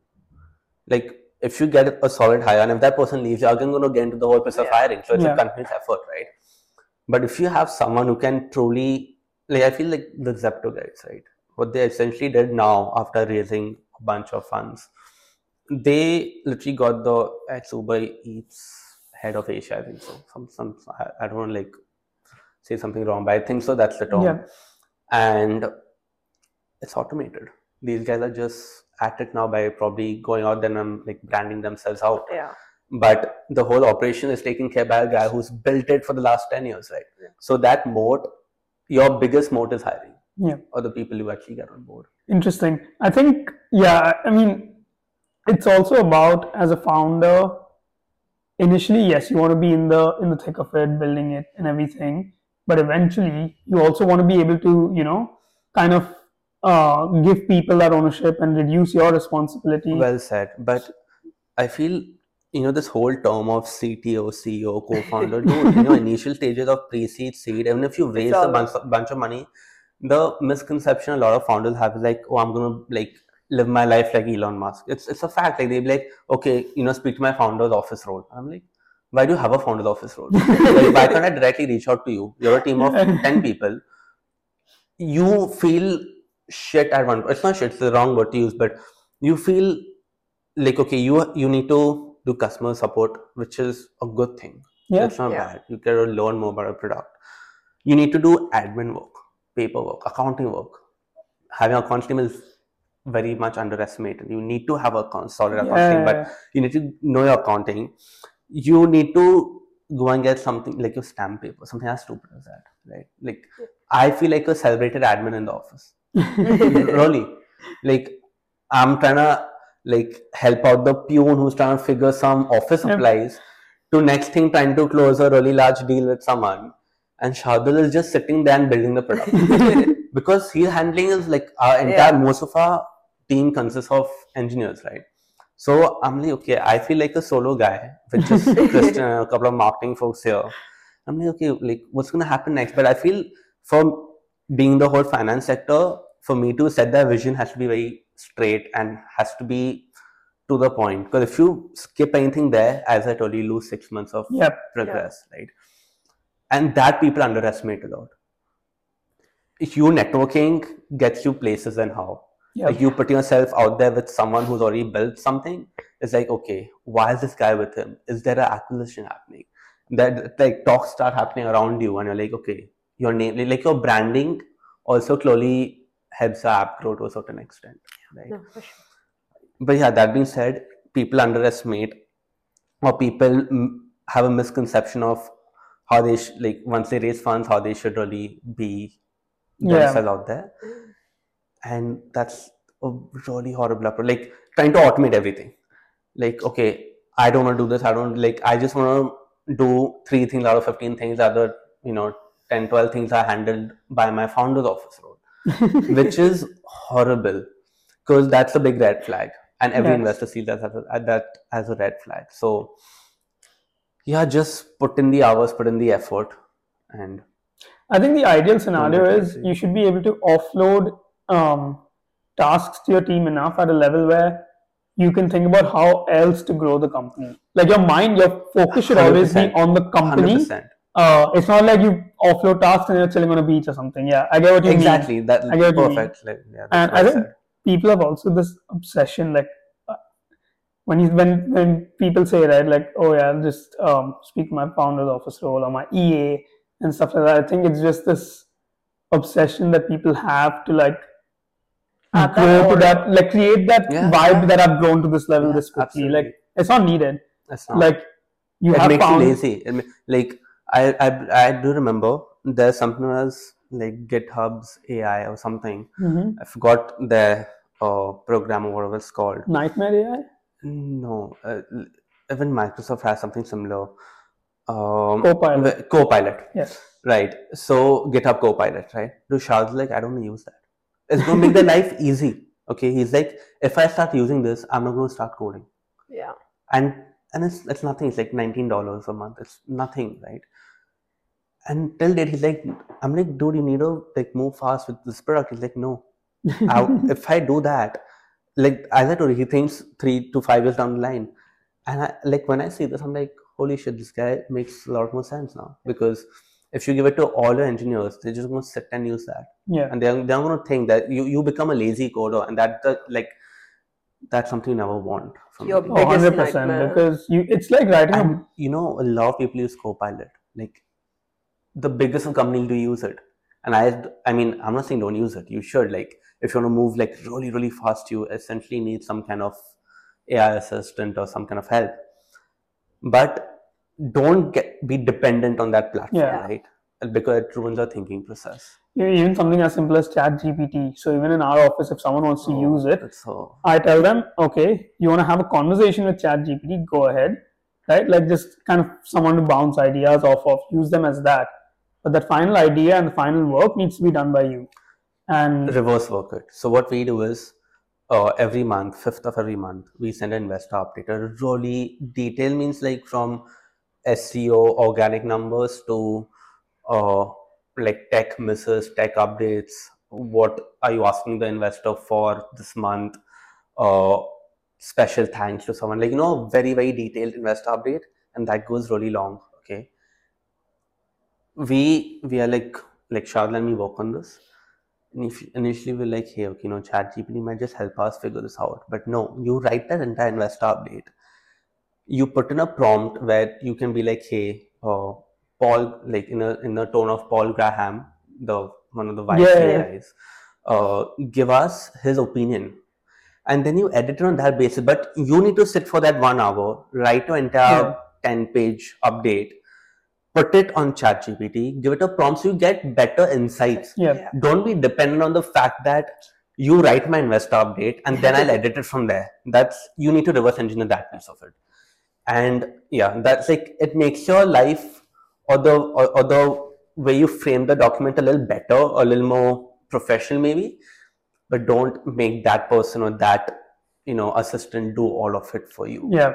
Like if you get a solid hire, and if that person leaves, you're again going to get into the whole process of hiring. So it's Yeah. a continuous effort, right? But if you have someone who can truly, like I feel like the Zepto guys, right? What they essentially did now after raising a bunch of funds, they literally got the Uber Eats head of Asia, I think so. Some, some, I, I don't want to like say something wrong, but I think so. That's the term Yeah. and it's automated. These guys are just at it now by probably going out there and like branding themselves out. Yeah. But the whole operation is taken care by a guy who's built it for the last 10 years, right? Yeah. So that moat, your biggest moat is hiring. Yeah. Or the people who actually get on board. Interesting. I think, yeah, I mean, it's also about as a founder, initially, yes, you want to be in the in the thick of it, building it and everything. But eventually, you also want to be able to, you know, kind of uh, give people that ownership and reduce your responsibility. Well said. But I feel, you know, this whole term of CTO, CEO, co-founder, [LAUGHS] dude, you know, initial stages of pre-seed, seed, even if you raise a bunch, bunch of money, the misconception a lot of founders have is like, oh, I'm gonna like live my life like Elon Musk. It's it's a fact. Like they be like, okay, you know, speak to my founder's office role. I'm like, why do you have a founder's office role? [LAUGHS] like, why can't I directly reach out to you? You're a team of ten people. You feel shit at one. It's not shit. It's the wrong word to use, but you feel like okay, you you need to do customer support, which is a good thing. yeah. It's not Yeah. bad. You get to learn more about a product. You need to do admin work, paperwork, accounting work. Having a team is very much underestimated. You need to have a solid accounts team, but you need to know your accounting. You need to go and get something like your stamp paper, something as stupid as that, right? Like, I feel like a celebrated admin in the office. [LAUGHS] really, like, I'm trying to like help out the peon who's trying to figure some office Yep. supplies to next thing trying to close a really large deal with someone. And Shardul is just sitting there and building the product [LAUGHS] because he's handling is like our entire Yeah. most of our team consists of engineers, right? So I'm like, okay, I feel like a solo guy with just [LAUGHS] Christian uh, a couple of marketing folks here. I'm like, okay, like what's gonna happen next? But I feel for being the whole finance sector, for me to set that vision has to be very straight and has to be to the point. Because if you skip anything there, as I told you, you lose six months of Yep. progress, right? And that people underestimate a lot. If you networking gets you places and how. Yep. Like you put yourself out there with someone who's already built something, it's like, okay, why is this guy with him? Is there an acquisition happening? That like talks start happening around you, and you're like, okay, your name, like your branding, also slowly helps the app grow to a certain extent, right? No, for sure. But yeah, that being said, people underestimate or people have a misconception of how they sh- like once they raise funds, how they should really be Yeah. themselves out there, and that's a really horrible approach. Like trying to automate everything. Like okay, I don't want to do this. I don't like. I just want to do three things out of fifteen things. Other you know 10, 12 things are handled by my founder's office role [LAUGHS] which is horrible because that's a big red flag and every Yes. investor sees that as a, that as a red flag so yeah just put in the hours put in the effort and I think the ideal scenario is you should be able to offload um, tasks to your team enough at a level where you can think about how else to grow the company. Like your mind, your focus should always be on the company. 100% Uh, it's not like you offload tasks and you're chilling on a beach or something. Yeah, I get what you mean. exactly that I get what you mean. perfect like, yeah, And I think people have also this obsession, like when you when when people say right, like oh yeah, I'll just um, speak my founder's office role or my EA and stuff like that. I think it's just this obsession that people have to like At that grow to that, like create that Yeah. vibe that I've grown to this level Yeah, this quickly. absolutely. Like it's not needed. That's not. Like you it have makes found you lazy. It like I, I I do remember there's something as like GitHub's AI or something. Mhm. I forgot their uh, program or whatever it's called. nightmare AI. No, uh, even Microsoft has something similar. Um, Copilot. wh- Copilot, Yes. right? So GitHub Copilot, right? Shardul's like, I don't use that. It's gonna make their [LAUGHS] life easy. Okay, he's like, if I start using this, I'm not gonna start coding, Yeah. and and it's it's nothing. It's like nineteen dollars a month. It's nothing, right? And till date, he's like, I'm like, dude, you need to like move fast with this product. He's like, no, [LAUGHS] I, if I do that, like as I told you, he thinks three to five years down the line, and I, like when I see this, I'm like, holy shit, this guy makes a lot more sense now because if you give it to all your engineers, they're just gonna sit and use that, yeah. and they're they're gonna think that you you become a lazy coder, and that the, like that's something you never want from Your the Oh, biggest 100% nightmare. because you it's like writing a And you know, a lot of people use Copilot. Like the biggest company do use it. And I, I mean, I'm not saying don't use it. You should. Like, if you want to move like really, really fast, you essentially need some kind of AI assistant or some kind of help. But don't get be dependent on that platform, Yeah. right? Because it ruins your thinking process. Even something as simple as chat gpt so even in our office if someone wants to Oh, use it so. i tell them okay you want to have a conversation with chat gpt go ahead right like just kind of someone to bounce ideas off of use them as that but that final idea and the final work needs to be done by you and reverse work it. So what we do is uh, every month, fifth of every month, we send an investor update. A really detailed means like from SEO, organic numbers to uh, like tech misses, tech updates. What are you asking the investor for this month? Uh, special thanks to someone like you know very very detailed investor update, and that goes really long. Okay, we we are like like Shardul and me work on this initially, initially we're like, hey, okay, you know, chat GPT might just help us figure this out. But no, you write that entire investor update. You put in a prompt where you can be like, hey, uh, Paul, like in a in a tone of Paul Graham, the one of the vice Yeah, yeah. AIs, uh, give us his opinion. And then you edit it on that basis. But you need to sit for that one hour, write your entire 10 page update, put it on ChatGPT, give it a prompt so you get better insights yeah don't be dependent on the fact that you write my investor update and then I'll [LAUGHS] edit it from there. That's you need to reverse engineer that piece of it. And yeah, that's like it makes your life or the or, or the way you frame the document a little better, a little more professional maybe. But don't make that person or that you know assistant do all of it for you. yeah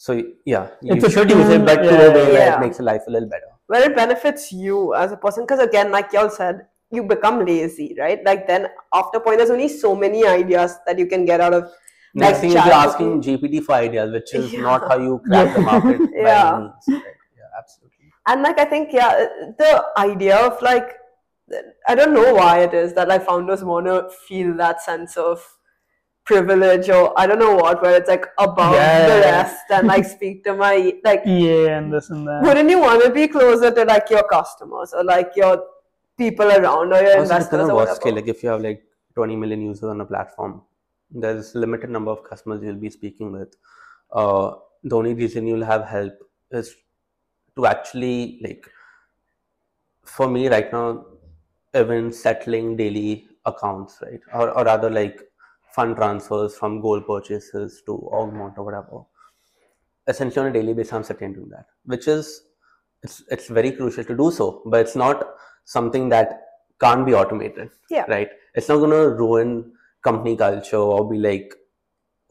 So yeah, It's a should use it, but yeah, a way yeah. it makes your life a little better. Where it benefits you as a person, because again, like y'all said, you become lazy, right? Like then after point, there's only so many ideas that you can get out of. Next like thing is you're asking GPT for ideas, which is Yeah. not how you crack the market [LAUGHS] Yeah. means. Right? Yeah, absolutely. And like I think, yeah, the idea of like, I don't know why it is that like founders want to feel that sense of privilege or I don't know what, where it's like above Yeah. the rest and like speak to my like. yeah and this and that Wouldn't you want to be closer to like your customers or like your people around or your Also, investors depends on or what whatever? scale. Like if you have like 20 million users on a platform, there's limited number of customers you'll be speaking with. Uh, the only reason you'll have help is to actually like. For me right now, even settling daily accounts, right, or or rather like fund transfers from gold purchases to Augmont or whatever. Essentially, on a daily basis, I'm sitting and doing that, which is it's it's very crucial to do so, but it's not something that can't be automated. Yeah. Right. It's not gonna ruin company culture or be like,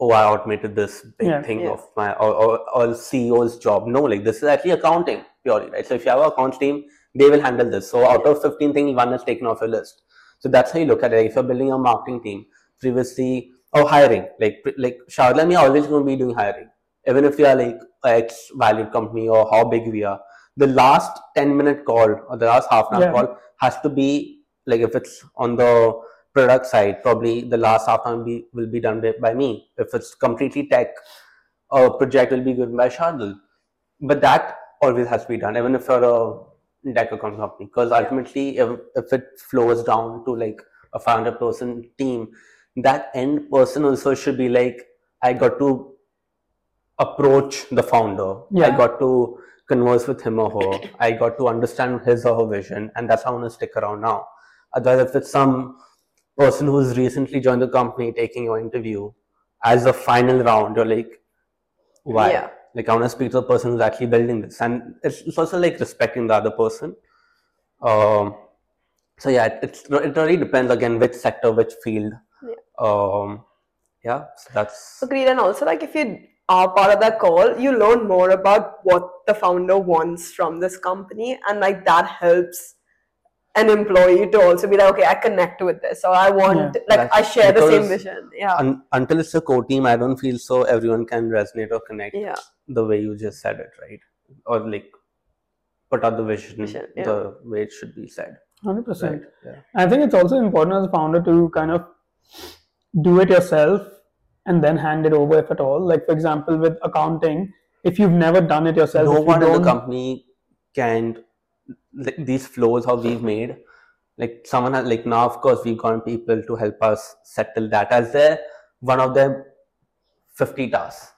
oh, I automated this big Yeah. thing Yeah. of my or, or, or CEO's job. No, like this is actually accounting purely, right? So if you have an accounts team, they will handle this. So out of 15 things, one is taken off your list. So that's how you look at it. If you're building a marketing team, previously or hiring, like like me are always going to be doing hiring, even if we are like a X valued company or how big we are. The last 10 minute call or the last half an hour Yeah. call has to be like if it's on the product side, probably the last half an hour be, will be done by, by me. If it's completely tech, a project will be given by Shardul. But that always has to be done, even if you're a decacorn company because ultimately if, if it flows down to like a 500 person team that end person also should be like i got to approach the founder Yeah. i got to converse with him or her i got to understand his or her vision and that's how i want to stick around now otherwise if it's some person who's recently joined the company taking your interview as a final round you're like why Yeah. like i want to speak to the person who's actually building this and it's, it's also like respecting the other person um so yeah it, it's, it really depends again which sector which field. Um yeah so that's Agreed. And also, like, if you are part of that call, you learn more about what the founder wants from this company, and like that helps an employee to also be like, okay, I connect with this, or I want, Yeah. like, I share the same vision. Yeah. un, until it's a core team i don't feel so everyone can resonate or connect yeah. the way you just said it right or like put out the vision, Vision, yeah. the way it should be said 100%. right yeah I think it's also important as a founder to kind of do it yourself and then hand it over if at all. Like for example, with accounting, if you've never done it yourself, no you one in the company can like, these flows how we've made. Like someone has like now of course we've gotten people to help us settle that as their one of their 50 tasks.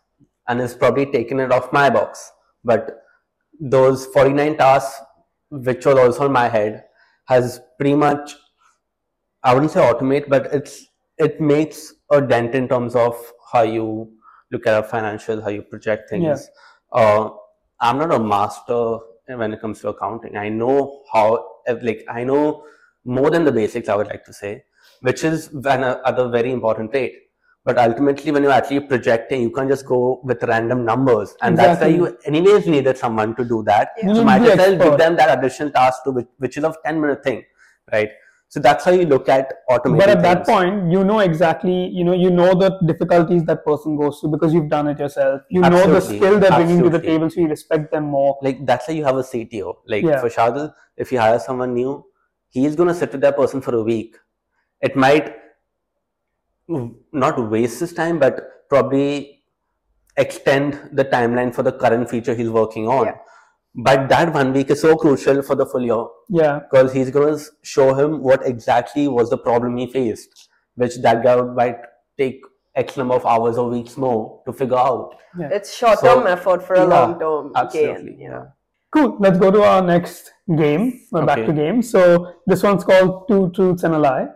And it's probably taken it off my box. But those 49 tasks which was also in my head has pretty much i wouldn't say automate but it's it makes a dent in terms of how you look at a financial how you project things. Yeah. uh, i'm not a master when it comes to accounting. I know how like i know more than the basics i would like to say which is an other very important trait. But ultimately when you're actually projecting you can't just go with random numbers. And that's why you anyways needed someone to do that. Yeah. You so might as well give them that additional task to which, which is a 10 minute thing right so that's how you look at automation. but at that point, you know exactly, you know, you know the difficulties that person goes through because you've done it yourself. You know the skill they're bringing to the Absolutely. table, so you respect them more. like that's why you have a CTO. Like Yeah. for Shardul, if you hire someone new, he is gonna sit with that person for a week. It might mm, not waste his time, but probably extend the timeline for the current feature he's working on. Yeah. But that one week is so crucial for the full year Yeah, because he's gonna show him what exactly was the problem he faced, which that guy might take X number of hours or weeks more to figure out. It's short term So, effort for a yeah, long term Absolutely. gain. Yeah. cool. Let's go to our next game. We're back to game. So this one's called Two Truths and a Lie.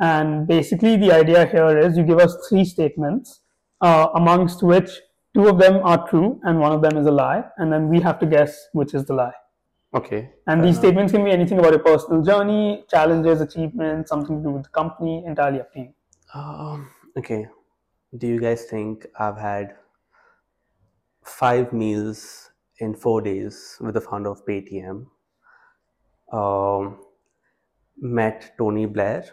And basically, the idea here is you give us three statements, uh, amongst which two of them are true and one of them is a lie, and then we have to guess which is the lie. Okay. And these statements can be anything about your personal journey, challenges, achievements, something to do with the company, entirely up to you. Um, okay. Do you guys think I've had five meals in four days with the founder of Paytm? Um, met Tony Blair.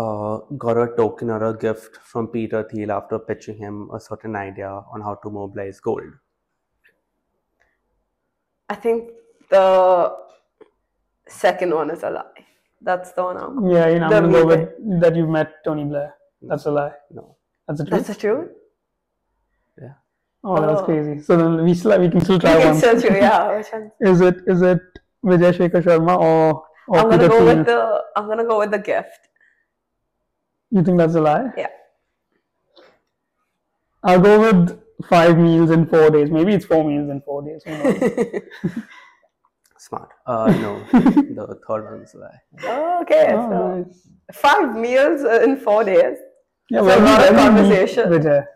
Uh, got a token or a gift from Peter Thiel after pitching him a certain idea on how to mobilize gold. I think the second one is a lie. That's the one I'm Yeah, you know, I'm gonna go with that you've met Tony Blair. That's a lie. No. That's a truth. That's the truth. Yeah. Oh, that's Oh. crazy. So then we still we can still You try can one. still true, yeah. [LAUGHS] Is it is it Vijay Shekhar Sharma or or I'm gonna Peter go Thiel? with the I'm gonna go with the gift. You think that's a lie? Yeah. I'll go with five meals in four days. Maybe it's four meals in four days. [LAUGHS] Smart. Uh, no. [LAUGHS] the third one's a lie. Oh, okay. Oh, so nice. five meals uh, in four days. Yeah, So well, a lot of well, we meet conversation. Vijay.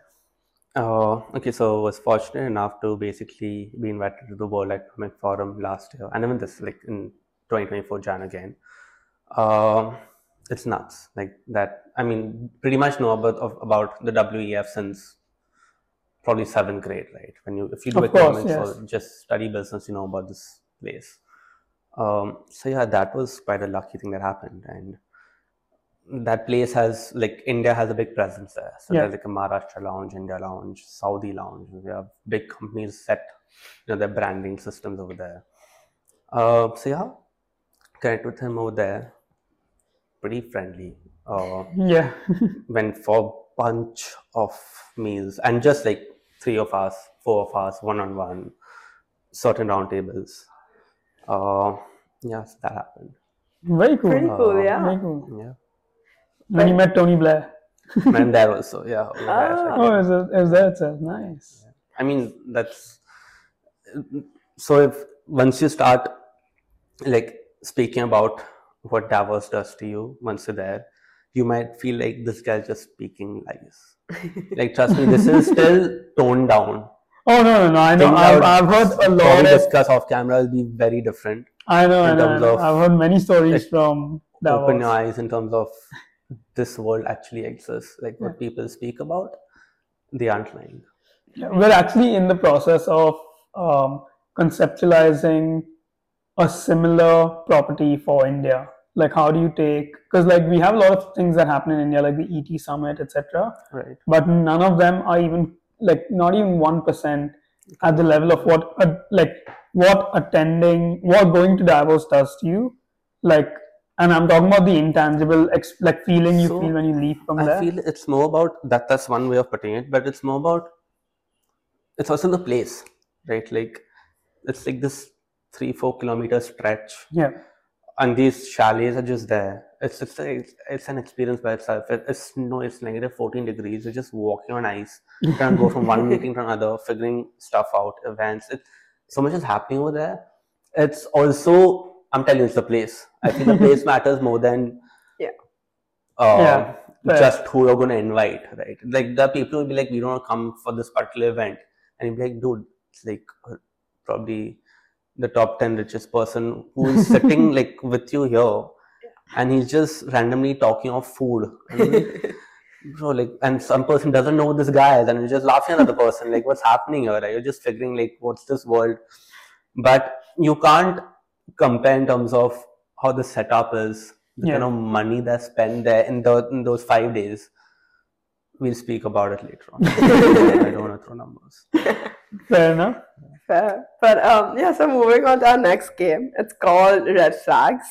Uh, okay, so I was fortunate enough to basically be invited to the World Economic Forum last year, and even this like in 2024 Jan again. Um, it's nuts like that. I mean, pretty much know about of, about the WEF since probably seventh grade, right? When you if you do Of course, economics yes. or just study business, you know about this place. Um, so yeah, that was quite a lucky thing that happened, and that place has like India has a big presence there. So Yeah. there's like a Maharashtra lounge, India lounge, Saudi lounge. We have big companies set, you know, their branding systems over there. Uh, so yeah, connect with him over there. Pretty friendly. Uh, Yeah. went for bunch of meals and just like three of us, four of us, one on one, certain round tables. Uh, yeah, so that happened. Very cool. Pretty cool, Uh, yeah. Very cool. Yeah, When you met Tony Blair. [LAUGHS] and there also, yeah. [LAUGHS] over there, Ah. Oh, is it, is that itself? Nice. I mean, that's so. If once you start like speaking about what Davos does to you, once you're there, you might feel like this guy's just speaking lies. [LAUGHS] like, trust me, this is still toned down. Oh no, no, no! I know. I've, I've heard a lot of. discuss off camera will be very different. I know, I in terms know. of- I've heard many stories from Open your eyes in terms of this world actually exists. Like what people speak about, they aren't lying. Yeah, We're actually in the process of um, conceptualizing a similar property for India. Like, how do you take? Because like we have a lot of things that happen in India, like the ET summit, etc. Right. But none of them are even like not even one percent at the level of what uh, like what attending, what going to Davos does to you. Like, and I'm talking about the intangible, ex- like feeling you So, feel when you leave from I there. I feel it's more about that. That's one way of putting it, but it's more about it's also the place, right? Like it's like this three four kilometer stretch, yeah, and these chalets are just there. It's it's it's, it's an experience by itself. It, it's no, it's negative fourteen degrees. You're just walking on ice, trying to go from one [LAUGHS] meeting to another, figuring stuff out, events. It, so much is happening over there. It's also I'm telling you, it's the place. I think the [LAUGHS] place matters more than Yeah. uh, Yeah, fair. just who you're going to invite, right? Like the people will be like, we don't want to come for this particular event, and you'll be like, dude, it's like uh, probably the top ten richest person who's sitting [LAUGHS] like with you here, and he's just randomly talking of food. Like, Bro, like, and some person doesn't know who this guy is, and you're just laughing at the person, like, what's happening here? Right? You're just figuring, like, what's this world? But you can't compare in terms of how the setup is, the Yeah. kind of money that's spent there in the in those five days. We'll speak about it later on. [LAUGHS] I don't want to throw numbers. fair enough. Fair. But um, yeah, so moving on to our next game. It's called Red Flags.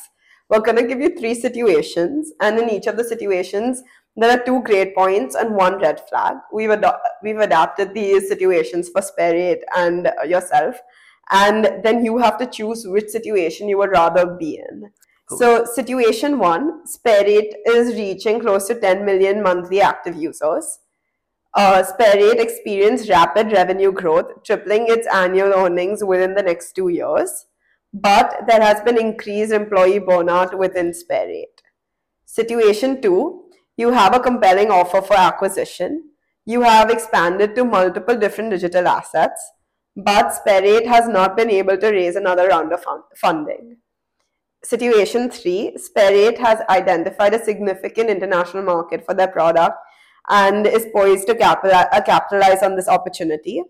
We're going to give you three situations, and in each of the situations, there are two grade points and one red flag. We've, ado- we've adapted these situations for Spare8 and yourself, and then you have to choose which situation you would rather be in. Cool. So, situation one Spare8 is reaching close to 10 million monthly active users. Uh, Spare8 experienced rapid revenue growth, tripling its annual earnings within the next two years. But there has been increased employee burnout within Spare8. Situation two, you have a compelling offer for acquisition. You have expanded to multiple different digital assets, but Spare8 has not been able to raise another round of fun- funding. Situation three, Spare8 has identified a significant international market for their product and is poised to capital- uh, capitalize on this opportunity.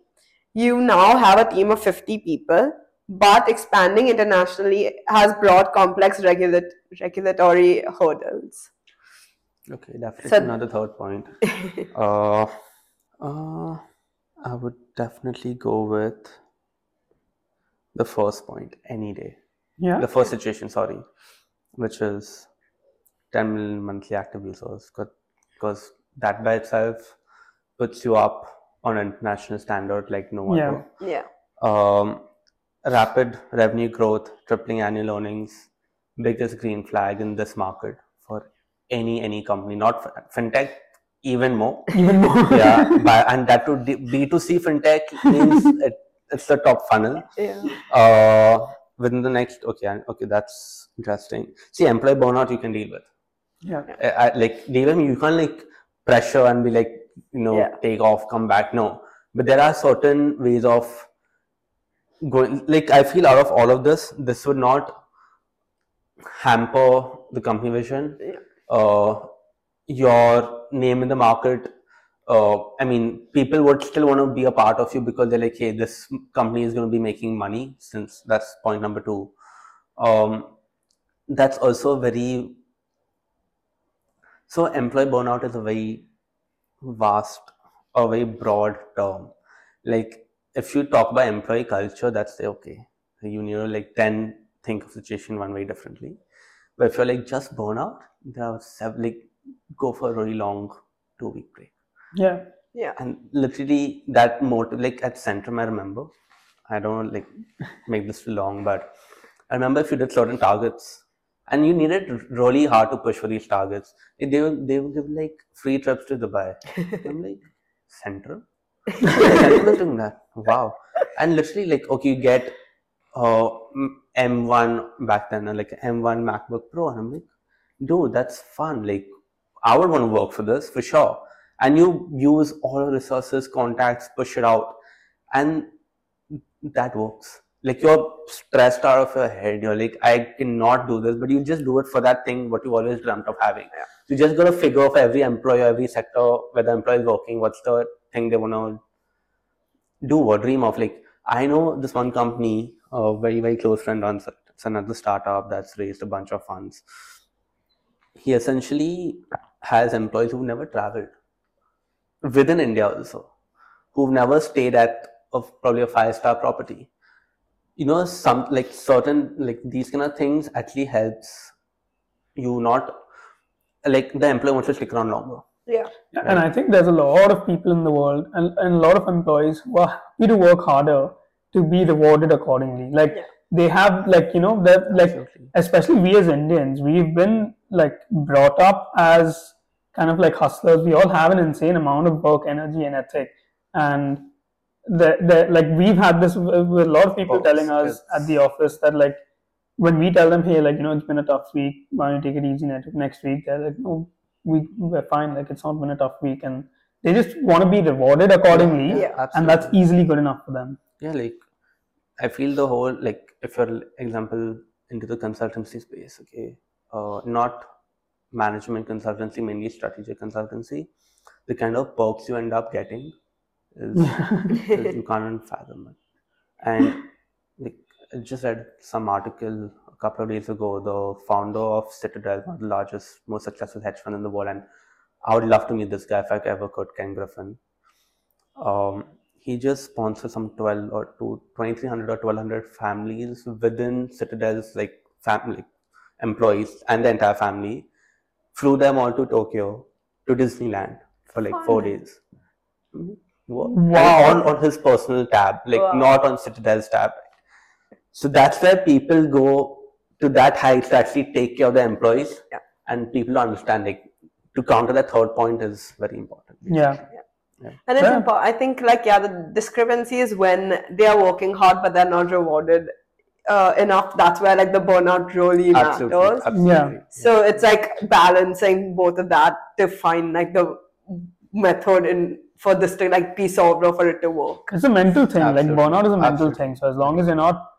You now have a team of 50 people, but expanding internationally has brought complex regulat- regulatory hurdles. Okay, definitely So- another third point. [LAUGHS] Uh, uh, I would definitely go with the first point any day. Yeah. The first situation, sorry, which is 10 million monthly active users, because that by itself puts you up on an international standard like no one. Yeah. Yeah. Um, rapid revenue growth, tripling annual earnings, biggest green flag in this market for any any company, not fintech, even more. [LAUGHS] Even more. [LAUGHS] yeah, by, and that to B two C fintech means [LAUGHS] it, it's the top funnel. Yeah. Uh, within the next okay, okay, that's interesting. See, employee burnout you can deal with. yeah. I, I, like deal with you can't like pressure and be like you know Yeah. take off, come back. No, but there are certain ways of going. Like I feel out of all of this, this would not hamper the company vision. Yeah. Uh, your name in the market. Uh, I mean, people would still want to be a part of you because they're like, hey, this company is going to be making money. Since that's point number two. Um, that's also very so employee burnout is a very vast a very broad term like if you talk about employee culture that's the okay you know like 10 think of situation one way differently but if you're like just burnout there are several like go for a really long two week break Yeah. Yeah. and literally that motive like at centrum i remember i don't like make this too long but I remember if you did certain targets and you needed really hard to push for these targets, they would, they would give like free trips to Dubai. [LAUGHS] I'm like, Centrum? Centrum is doing that. Wow. And literally, like, okay, you get uh, M1 back then, like M1 MacBook Pro. And I'm like, dude, that's fun. Like, I would want to work for this for sure. And you use all the resources, contacts, push it out. And that works. Like you're stressed out of your head. You're like, I cannot do this, but you just do it for that thing what you always dreamt of having. Yeah. You just got to figure out for every employer, every sector, where the employee is working, what's the thing they want to do or dream of. Like I know this one company, a very very close friend runs it. It's another startup that's raised a bunch of funds. He essentially has employees who've never traveled within India also, who've never stayed at a, probably a five star property. You know, some like certain like these kind of things actually helps you not like the employee wants to stick around longer. Yeah. And I think there's a lot of people in the world and, and a lot of employees who are happy to work harder to be rewarded accordingly. Like Yeah. they have like, you know, that like Absolutely. especially we as Indians, we've been like brought up as kind of like hustlers. We all have an insane amount of work energy and ethic. And the, the like we've had this with a lot of people Folks, telling us at the office that like when we tell them, hey, like, you know, it's been a tough week, why don't you take it easy ne- next week? They're like, no, we, we're fine. Like, it's not been a tough week. And they just want to be rewarded accordingly. Yeah. And that's easily good enough for them. yeah like i feel the whole like if you're example into the consultancy space okay uh, not management consultancy mainly strategic consultancy the kind of perks you end up getting is, [LAUGHS] is you can't fathom it and like i just read some article a couple of days ago the founder of citadel one of the largest most successful hedge fund in the world and i would love to meet this guy if i ever could ken griffin um, he just sponsored some 12 or two, 2300 or 1200 families within Citadel's like family employees and the entire family flew them all to Tokyo to Disneyland for like four Fun. days. Mhm. Wo- Wow. and On, on his personal tab, like Wow. not on Citadel's tab. So that's where people go to that height to actually take care of the employees Yeah. and people understand like to counter that third point is very important. Yeah. And it's Yeah. important. I think, like, yeah, the discrepancy is when they are working hard but they're not rewarded uh, enough. That's where like the burnout really Absolutely. matters. Absolutely. Yeah. So it's like balancing both of that to find like the method in for this to like be solved or for it to work. It's a mental thing. Absolutely. Like burnout is a mental Absolutely. thing. So as long as you're not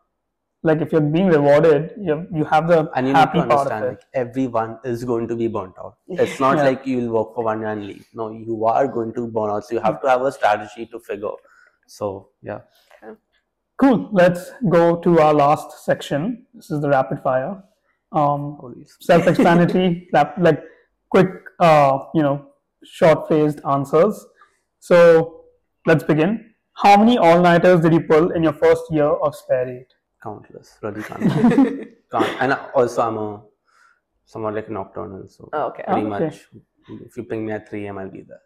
like if you're being rewarded, you you have the and you need to part understand like everyone is going to be burnt out [LAUGHS] it's not Yeah. like you'll work for one year and leave no you are going to burn out so you have to have a strategy to figure so yeah Cool. Let's go to our last section. This is the rapid fire. Um, self-explanatory, [LAUGHS] rap- like quick, uh, you know, short-phrased answers. So let's begin. How many all-nighters did you pull in your first year of Spare8? countless really can't, [LAUGHS] can't. and also i'm a somewhat like nocturnal so Oh, okay. pretty Oh, okay. much if you ping me at 3 am i'll be there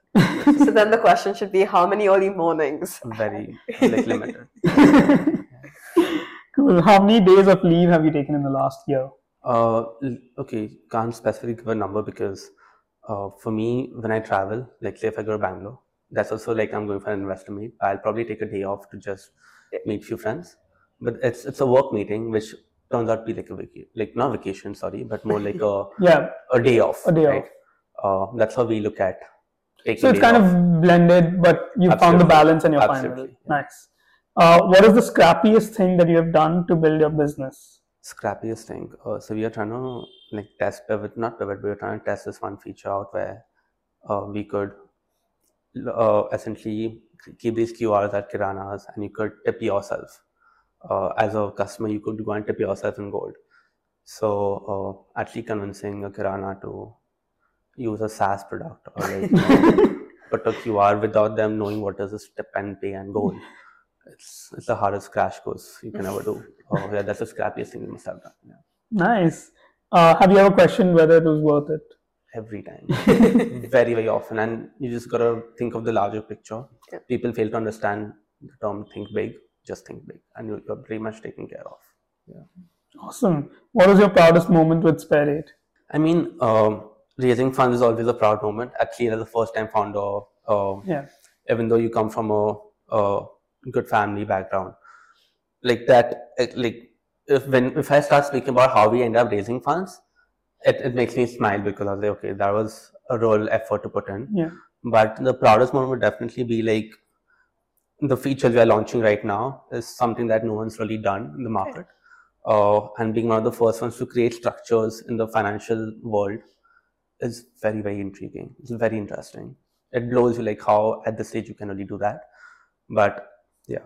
[LAUGHS] So then the question should be how many early mornings? very like limited [LAUGHS] Cool. How many days of leave have you taken in the last year? Uh, okay, can't specifically give a number because uh, for me, when I travel, like say if I go to Bangalore, that's also like I'm going for an investor meet. I'll probably take a day off to just meet a few friends. But it's it's a work meeting, which turns out to be like a vacation, like not vacation, sorry, but more like [LAUGHS] a Yeah. a day off. A day right? Uh, that's how we look at taking. So it's kind off. of blended, but you found the balance and you're fine Absolutely, it. yeah. Nice. Uh, what is the scrappiest thing that you have done to build your business? scrappiest thing. Uh, so we are trying to like test pivot, not pivot. We are trying to test this one feature out where uh, we could uh, essentially keep these QRs at Kiranas, and you could tip yourself uh, as a customer. You could go and tip yourself in gold. So uh, actually convincing a Kirana to use a SaaS product or like [LAUGHS] put a QR without them knowing what is this tip and pay and gold. It's it's the hardest crash course you can ever do. [LAUGHS] Oh yeah, that's the scrappiest thing you must have done. Yeah. Nice. Uh, have you ever questioned whether it was worth it? Every time. [LAUGHS] very, very often. And you just gotta think of the larger picture. Yeah. People fail to understand the term think big, just think big. And you- you're pretty much taken care of. yeah Awesome. What was your proudest moment with Spare 8? I mean, um, raising funds is always a proud moment. Actually, as a first-time founder, uh, Yeah. even though you come from a, a good family background, like that, like if when if I start speaking about how we end up raising funds, it, it makes me smile because I was like, okay, that was a real effort to put in. Yeah. But the proudest moment would definitely be like the features we are launching right now is something that no one's really done in the market. Uh, and being one of the first ones to create structures in the financial world is very, very intriguing. It's very interesting. It blows you like how at this stage you can really do that. But yeah,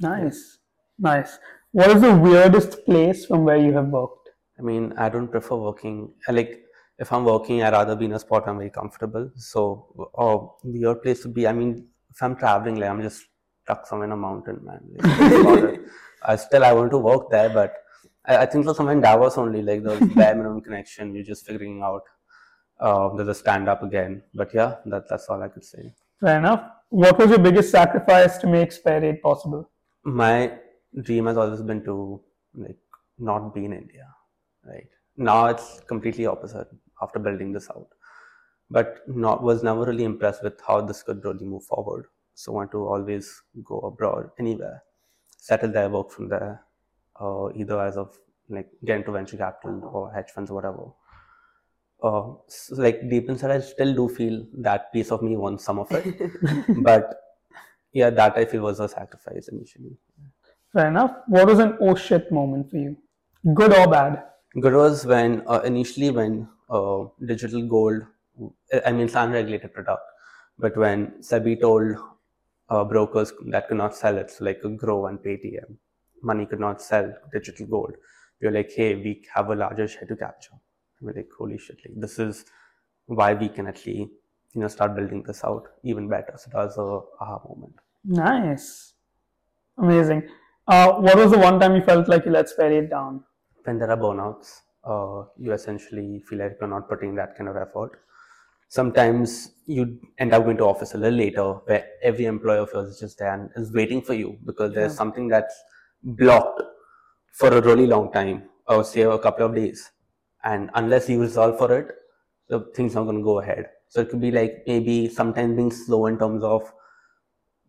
Nice. Nice. What is the weirdest place from where you have worked? I mean, I don't prefer working. Like, if I'm working, I'd rather be in a spot I'm very comfortable. So, uh, weird place to be. I mean, if I'm traveling, like I'm just stuck somewhere in a mountain, man. Like, that's about it. I still I want to work there, but I, I think for somewhere in Davos only, like the [LAUGHS] bare minimum connection. You're just figuring out. Uh, there's a stand up again, but yeah, that that's all I could say. Fair enough. What was your biggest sacrifice to make Spare8 possible? my dream has always been to like not be in India? Now it's completely opposite after building this out, but not was never really impressed with how this could really move forward. So want to always go abroad, anywhere, settle there, work from there, uh, either as of like get into venture capital or hedge funds, or whatever. Uh, so like deep inside, I still do feel that piece of me wants some of it, [LAUGHS] but yeah, that I feel was a sacrifice initially. Fair enough. What was an oh shit moment for you? Good or bad? Good was when uh, initially when uh, digital gold, I mean, it's unregulated product, but when SEBI told uh, brokers that could not sell it, so like Groww and Paytm, money could not sell digital gold. We were like, hey, we have a larger share to capture. We're like, holy shit, like this is why we can actually, you know, start building this out even better. So that was a aha moment. Nice. Amazing. Uh, what was the one time you felt like you let Spare8 down? When there are burnouts, uh, you essentially feel like you're not putting that kind of effort. Sometimes you end up going to office a little later, where every employee of yours is just there and is waiting for you because there's Yeah. something that's blocked for a really long time, or say a couple of days, and unless you resolve for it, the thing's not going to go ahead. So it could be like maybe sometimes being slow in terms of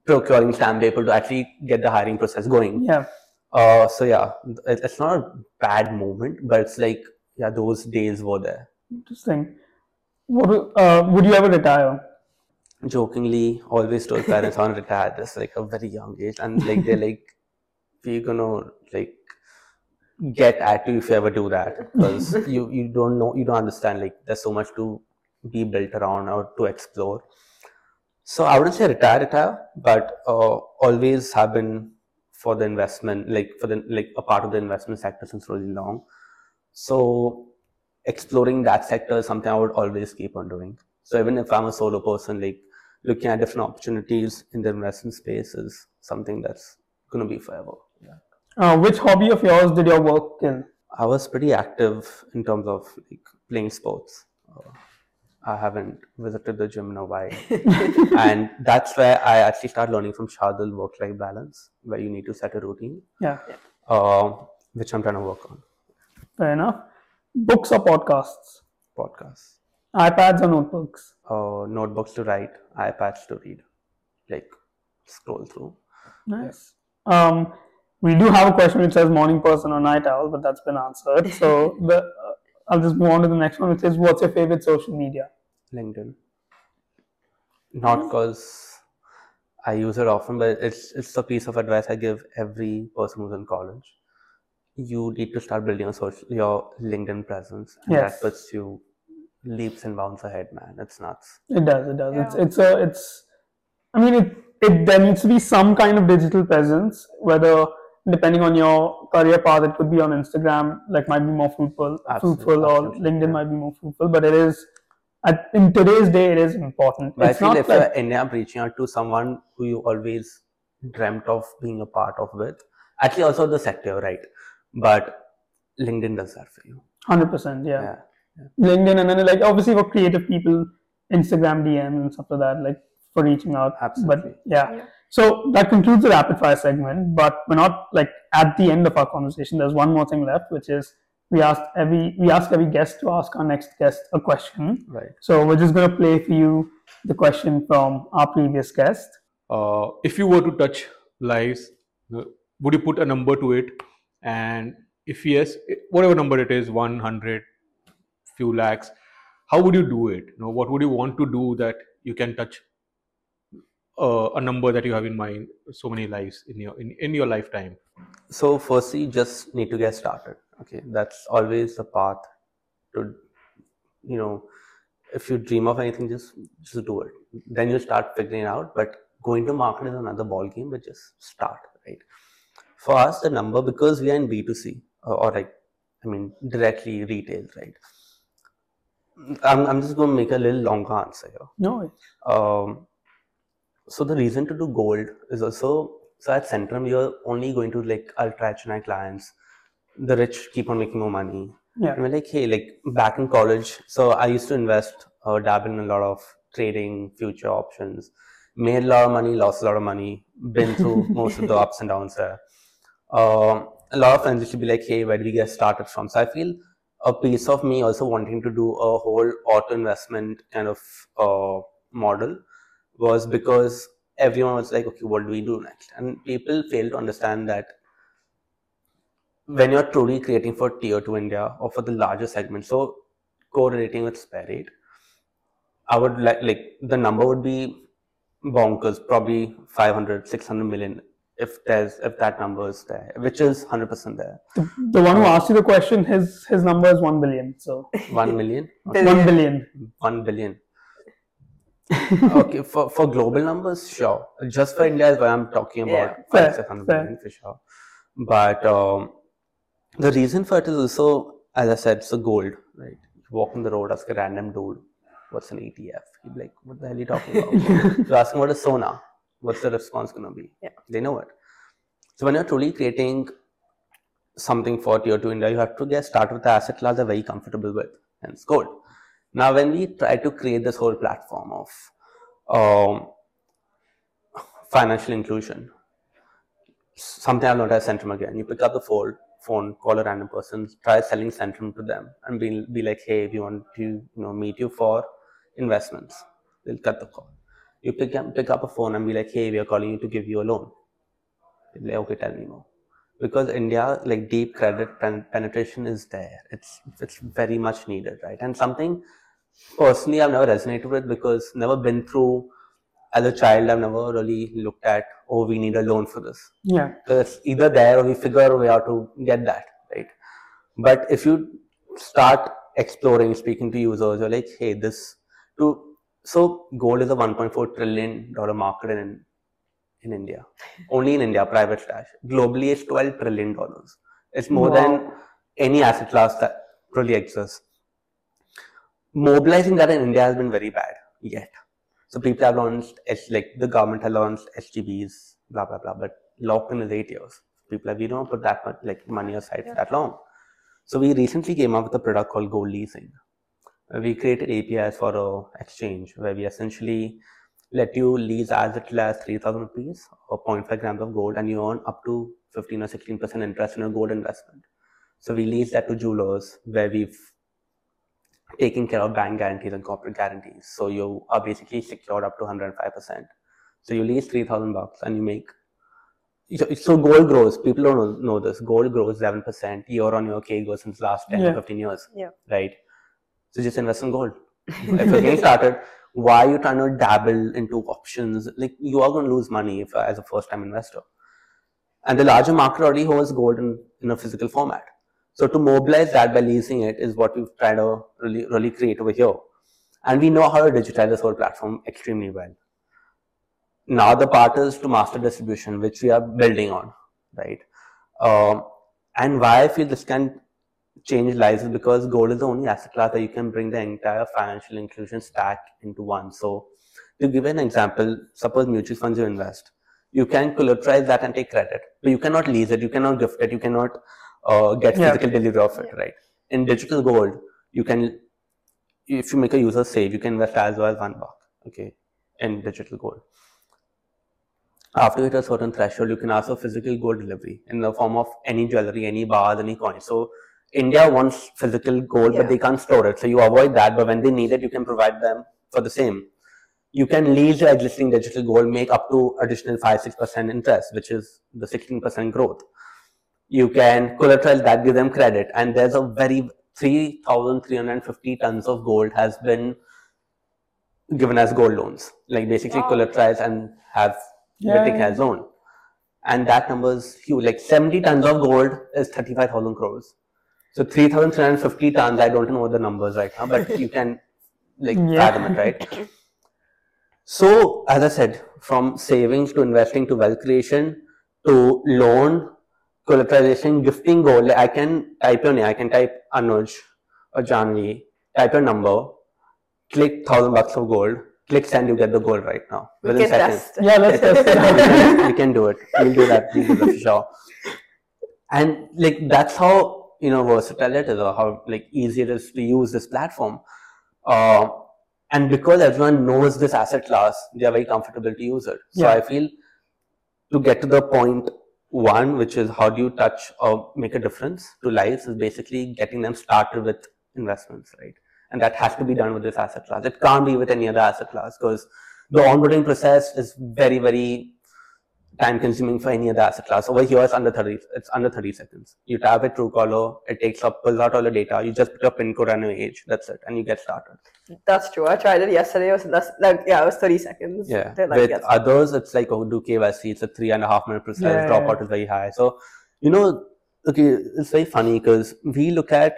procuring stamp paper to actually get the hiring process going. Yeah. Uh, so yeah, it- it's not a bad moment, but it's like yeah, those days were there. Interesting. What, uh, would you ever retire? Jokingly, always told parents I want to retire at this like a very young age, and like they're like, we're gonna like get at you if you ever do that because [LAUGHS] you you don't know you don't understand like there's so much to be built around or to explore. So I wouldn't say retire, retire, but uh, always have been for the investment, like for the like a part of the investment sector since really long. So exploring that sector is something I would always keep on doing. So even if I'm a solo person, like looking at different opportunities in the investment space is something that's gonna be forever. Yeah. Uh, which hobby of yours did your work in? I was pretty active in terms of like playing sports. Uh, I haven't visited the gym in a while, [LAUGHS] and that's where I actually started learning from Shardul work-life balance, where you need to set a routine, Yeah. uh, which I'm trying to work on. Fair enough. Books or podcasts? Podcasts, iPads or notebooks? uh, notebooks to write, iPads to read, like scroll through. Nice. Um, we do have a question which says morning person or night owl, but that's been answered. [LAUGHS] So the, I'll just move on to the next one, which is what's your favorite social media? LinkedIn. Not mm. because I use it often, but it's it's a piece of advice I give every person who's in college. You need to start building a social your LinkedIn presence, and Yes. that puts you leaps and bounds ahead, man. It's nuts. It does. It does. It's it's a it's. I mean, it it there needs to be some kind of digital presence, whether depending on your career path, it could be on Instagram, like might be more fruitful, Absolutely, fruitful, or LinkedIn yeah. might be more fruitful. But it is, at, in today's day, it is important. But it's I feel not if uh, like you're end up reaching out to someone who you always dreamt of being a part of with, actually also the sector, right? But LinkedIn does that for you. hundred percent. Yeah. Yeah. LinkedIn, and then like obviously for creative people, Instagram DMs and stuff like that, like for reaching out. Absolutely. But yeah, Yeah. So that concludes the rapid fire segment, but we're not like at the end of our conversation. There's one more thing left, which is we asked every we ask every guest to ask our next guest a question. Right. So we're just gonna play for you the question from our previous guest. uh, if you were to touch lives, uh, would you put a number to it? And if yes, whatever number it is, 100, few lakhs, how would you do it? You know, what would you want to do that you can touch uh, a number that you have in mind, so many lives in your in, in your lifetime? So firstly, you just need to get started. Okay, that's always the path to, you know, if you dream of anything, just just do it. Then you start figuring it out. But going to market is another ball game. But just start, right? For us, the number because we are in B two C or, or like, I mean, directly retail, right? I'm I'm just going to make a little longer answer here. No, Um, so the reason to do gold is also so at Centrum you're only going to like ultra HNI clients. The rich keep on making more money. yeah, And we're like, hey, like back in college, so I used to invest, uh, dabble in a lot of trading, future options, made a lot of money, lost a lot of money, been through [LAUGHS] most of the ups and downs there. Um, a lot of friends used to be like, hey, where do we get started from? So I feel a piece of me also wanting to do a whole auto investment kind of uh, model was because everyone was like, okay, what do we do next? And people fail to understand that when you're truly creating for tier 2 India or for the larger segment, so correlating with Spare8, I would like, like the number would be bonkers, probably 500, 600 million if there's if that number is there, which is 100% there. the, the one who asked you the question, his his number is one billion. So 1 million? Okay, [LAUGHS] one billion. 1 billion. [LAUGHS] okay, for, for global numbers, sure. Just for India is what I'm talking about. Yeah. five, Fair, 600 fair. million for sure. But um, the reason for it is also, as I said, it's so gold, right? You walk on the road, ask a random dude, what's an ETF? He'd be like, what the hell are you talking about? [LAUGHS] you ask him what is Sona, what's the response going to be? Yeah. They know it. So when you're truly creating something for tier 2 India, you have to get started with the asset class they're very comfortable with, hence gold. Now, when we try to create this whole platform of um, financial inclusion, something I've noticed at Centrum again, you pick up the phone, phone, call a random person, try selling Centrum to them, and be, be like, hey, we want to you know meet you for investments. They'll cut the call. You pick up, pick up a phone and be like, hey, we are calling you to give you a loan. Like, okay, tell me more. Because India, like deep credit pen- penetration is there. It's it's very much needed, right? And something personally I've never resonated with because never been through as a child. I've never really looked at oh we need a loan for this. Yeah, So it's either there or we figure a way out to get that, right? But if you start exploring, speaking to users, you're like, hey, this to so gold is a 1.4 trillion dollar market in in India, only in India, private stash. Globally, it's 12 trillion dollars. It's more than any asset class that really exists. Mobilizing that in India has been very bad yet. So people have launched, like the government has launched SGBs, blah blah blah. But lock-in is eight years. People have we don't put that much like money aside for that long. So we recently came up with a product called Gold Leasing. Uh, We created APIs for a exchange where we essentially let you lease as little as 3000 rupees or 0.5 grams of gold and you earn up to 15 or 16% interest in your gold investment. So we lease that to jewelers where we've taken care of bank guarantees and corporate guarantees. So you are basically secured up to 105%. So you lease 3000 bucks and you make so- so gold grows. People don't know, know this. Gold grows 11% year on year CAGR since the last 10 Yeah. to 15 years. Yeah. Right. So just invest in gold. [LAUGHS] if you're getting started, why are you trying to dabble into options? Like you are going to lose money if as a first time investor. And the larger market already holds gold in, in a physical format. So to mobilize that by leasing it is what we've tried to really really create over here. And we know how to digitize this whole platform extremely well. Now the part is to master distribution, which we are building on, right? Um, and why I feel this can change lives is because gold is the only asset class that you can bring the entire financial inclusion stack into one. So to give an example, suppose mutual funds you invest, you can collateralize that and take credit, but you cannot lease it, you cannot gift it, you cannot uh, get Yeah. physical delivery of it, right? In digital gold, you can, if you make a user save, you can invest as well as one buck, okay, in digital gold. after you hit a certain threshold, you can ask for physical gold delivery in the form of any jewelry, any bars, any coins. So India wants physical gold, Yeah. but they can't store it. So you avoid that. But when they need it, you can provide them for the same. You can lease your existing digital gold, make up to additional five six percent interest, which is the sixteen percent growth. You can collateralize that, give them credit, and there's a very three thousand three hundred fifty tons of gold has been given as gold loans, like basically Wow. collateralized and have Yeah, Vitic has owned. And that number is huge. Like 70 tons of gold is 35,000 crores. So 3,350 tons, I don't know what the numbers right now, but you can like [LAUGHS] Yeah. fathom it, right? So, as I said, from savings to investing to wealth creation to loan, collateralization, gifting gold, like I can type your name, I can type Anuj or Janvi, type your number, click thousand bucks of gold, click send, you get the gold right now. We Within can seconds test. Yeah, let's test it we, [LAUGHS] can, we can do it. We'll do that. We'll do that for sure. And like that's how you know versatile it is, or how like easy it is to use this platform. Uh, and because everyone knows this asset class, they are very comfortable to use it. So Yeah. I feel to get to the point one, which is how do you touch or make a difference to lives, is basically getting them started with investments, right? And that has to be done with this asset class. It can't be with any other asset class because the onboarding process is very, very time consuming for any other asset class. Over here, it's under 30, it's under 30 seconds. You tap it Truecaller, it takes up, pulls out all the data. You just put your pin code and your age. That's it. And you get started. That's true. I tried it yesterday. It was less, like yeah, it was thirty seconds. Yeah. Like, With yes. others, it's like, oh, do KYC. It's a three and a half minute process. Yeah, Dropout is very high. So, you know, okay, it's very funny because we look at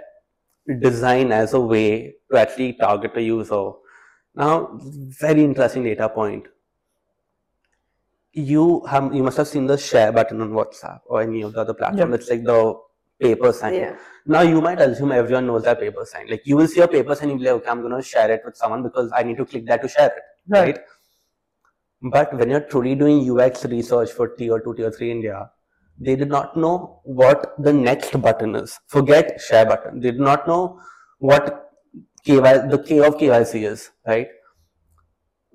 design as a way to actually target a user. Now, very interesting data point. You have you must have seen the share button on WhatsApp or any of the other platforms. It's like the paper sign. yeah. Now you might assume everyone knows that paper sign. Like you will see a paper sign, you'll be like, okay, I'm gonna share it with someone because I need to click that to share it Right. right? But when you're truly doing UX research for tier two, tier three India, they did not know what the next button is. Forget share button. They did not know what KY, the K of KYC is, right?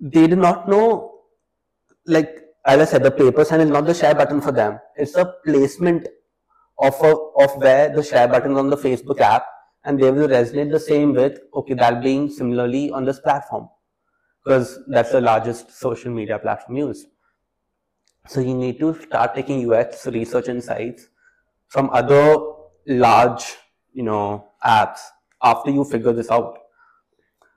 They did not know, like, as I said, the paper sign is not the share button for them. It's a placement of a, of where the share button is on the Facebook app, and they will resonate the same with okay, that being similarly on this platform because that's the largest social media platform used. So you need to start taking UX research insights from other large, you know, apps after you figure this out.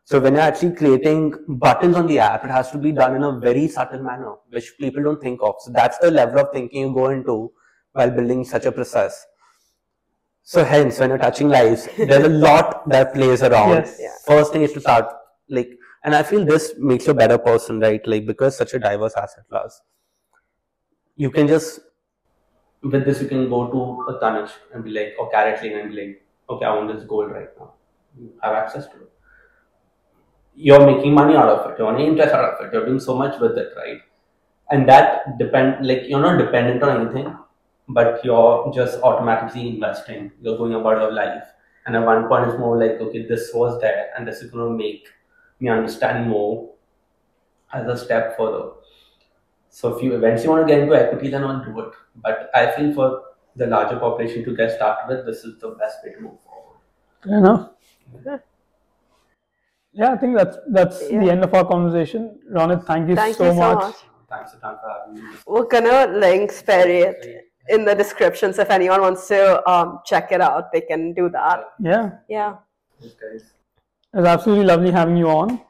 So when you're actually creating buttons on the app, it has to be done in a very subtle manner, which people don't think of. So that's the level of thinking you go into while building such a process. So hence, when you're touching lives, there's a lot that plays around. Yes. Yeah. First thing is to start like, and I feel this makes you a better person, right? Like because such a diverse asset class, you can just with this you can go to a Tanishq and be like, or CaratLane and be like, okay, I want this gold right now. You have access to it. You're making money out of it. You're earning interest out of it. You're doing so much with it, right? And that depend like you're not dependent on anything, but you're just automatically investing. You're going about your life. And at one point, it's more like, okay, this was there, and this is going to make me understand more as a step further. So if you eventually want to get into equity, then I'll do it. But I feel for the larger population to get started with, this is the best way to move forward. Fair enough. Yeah, I think that's that's the end of our conversation. Ronit, thank you Thank so you so much. much. Thanks a for having me. We're gonna link Spare8 in the description, so if anyone wants to um, check it out, they can do that. Yeah, Yeah. Thanks, guys. it was absolutely lovely having you on.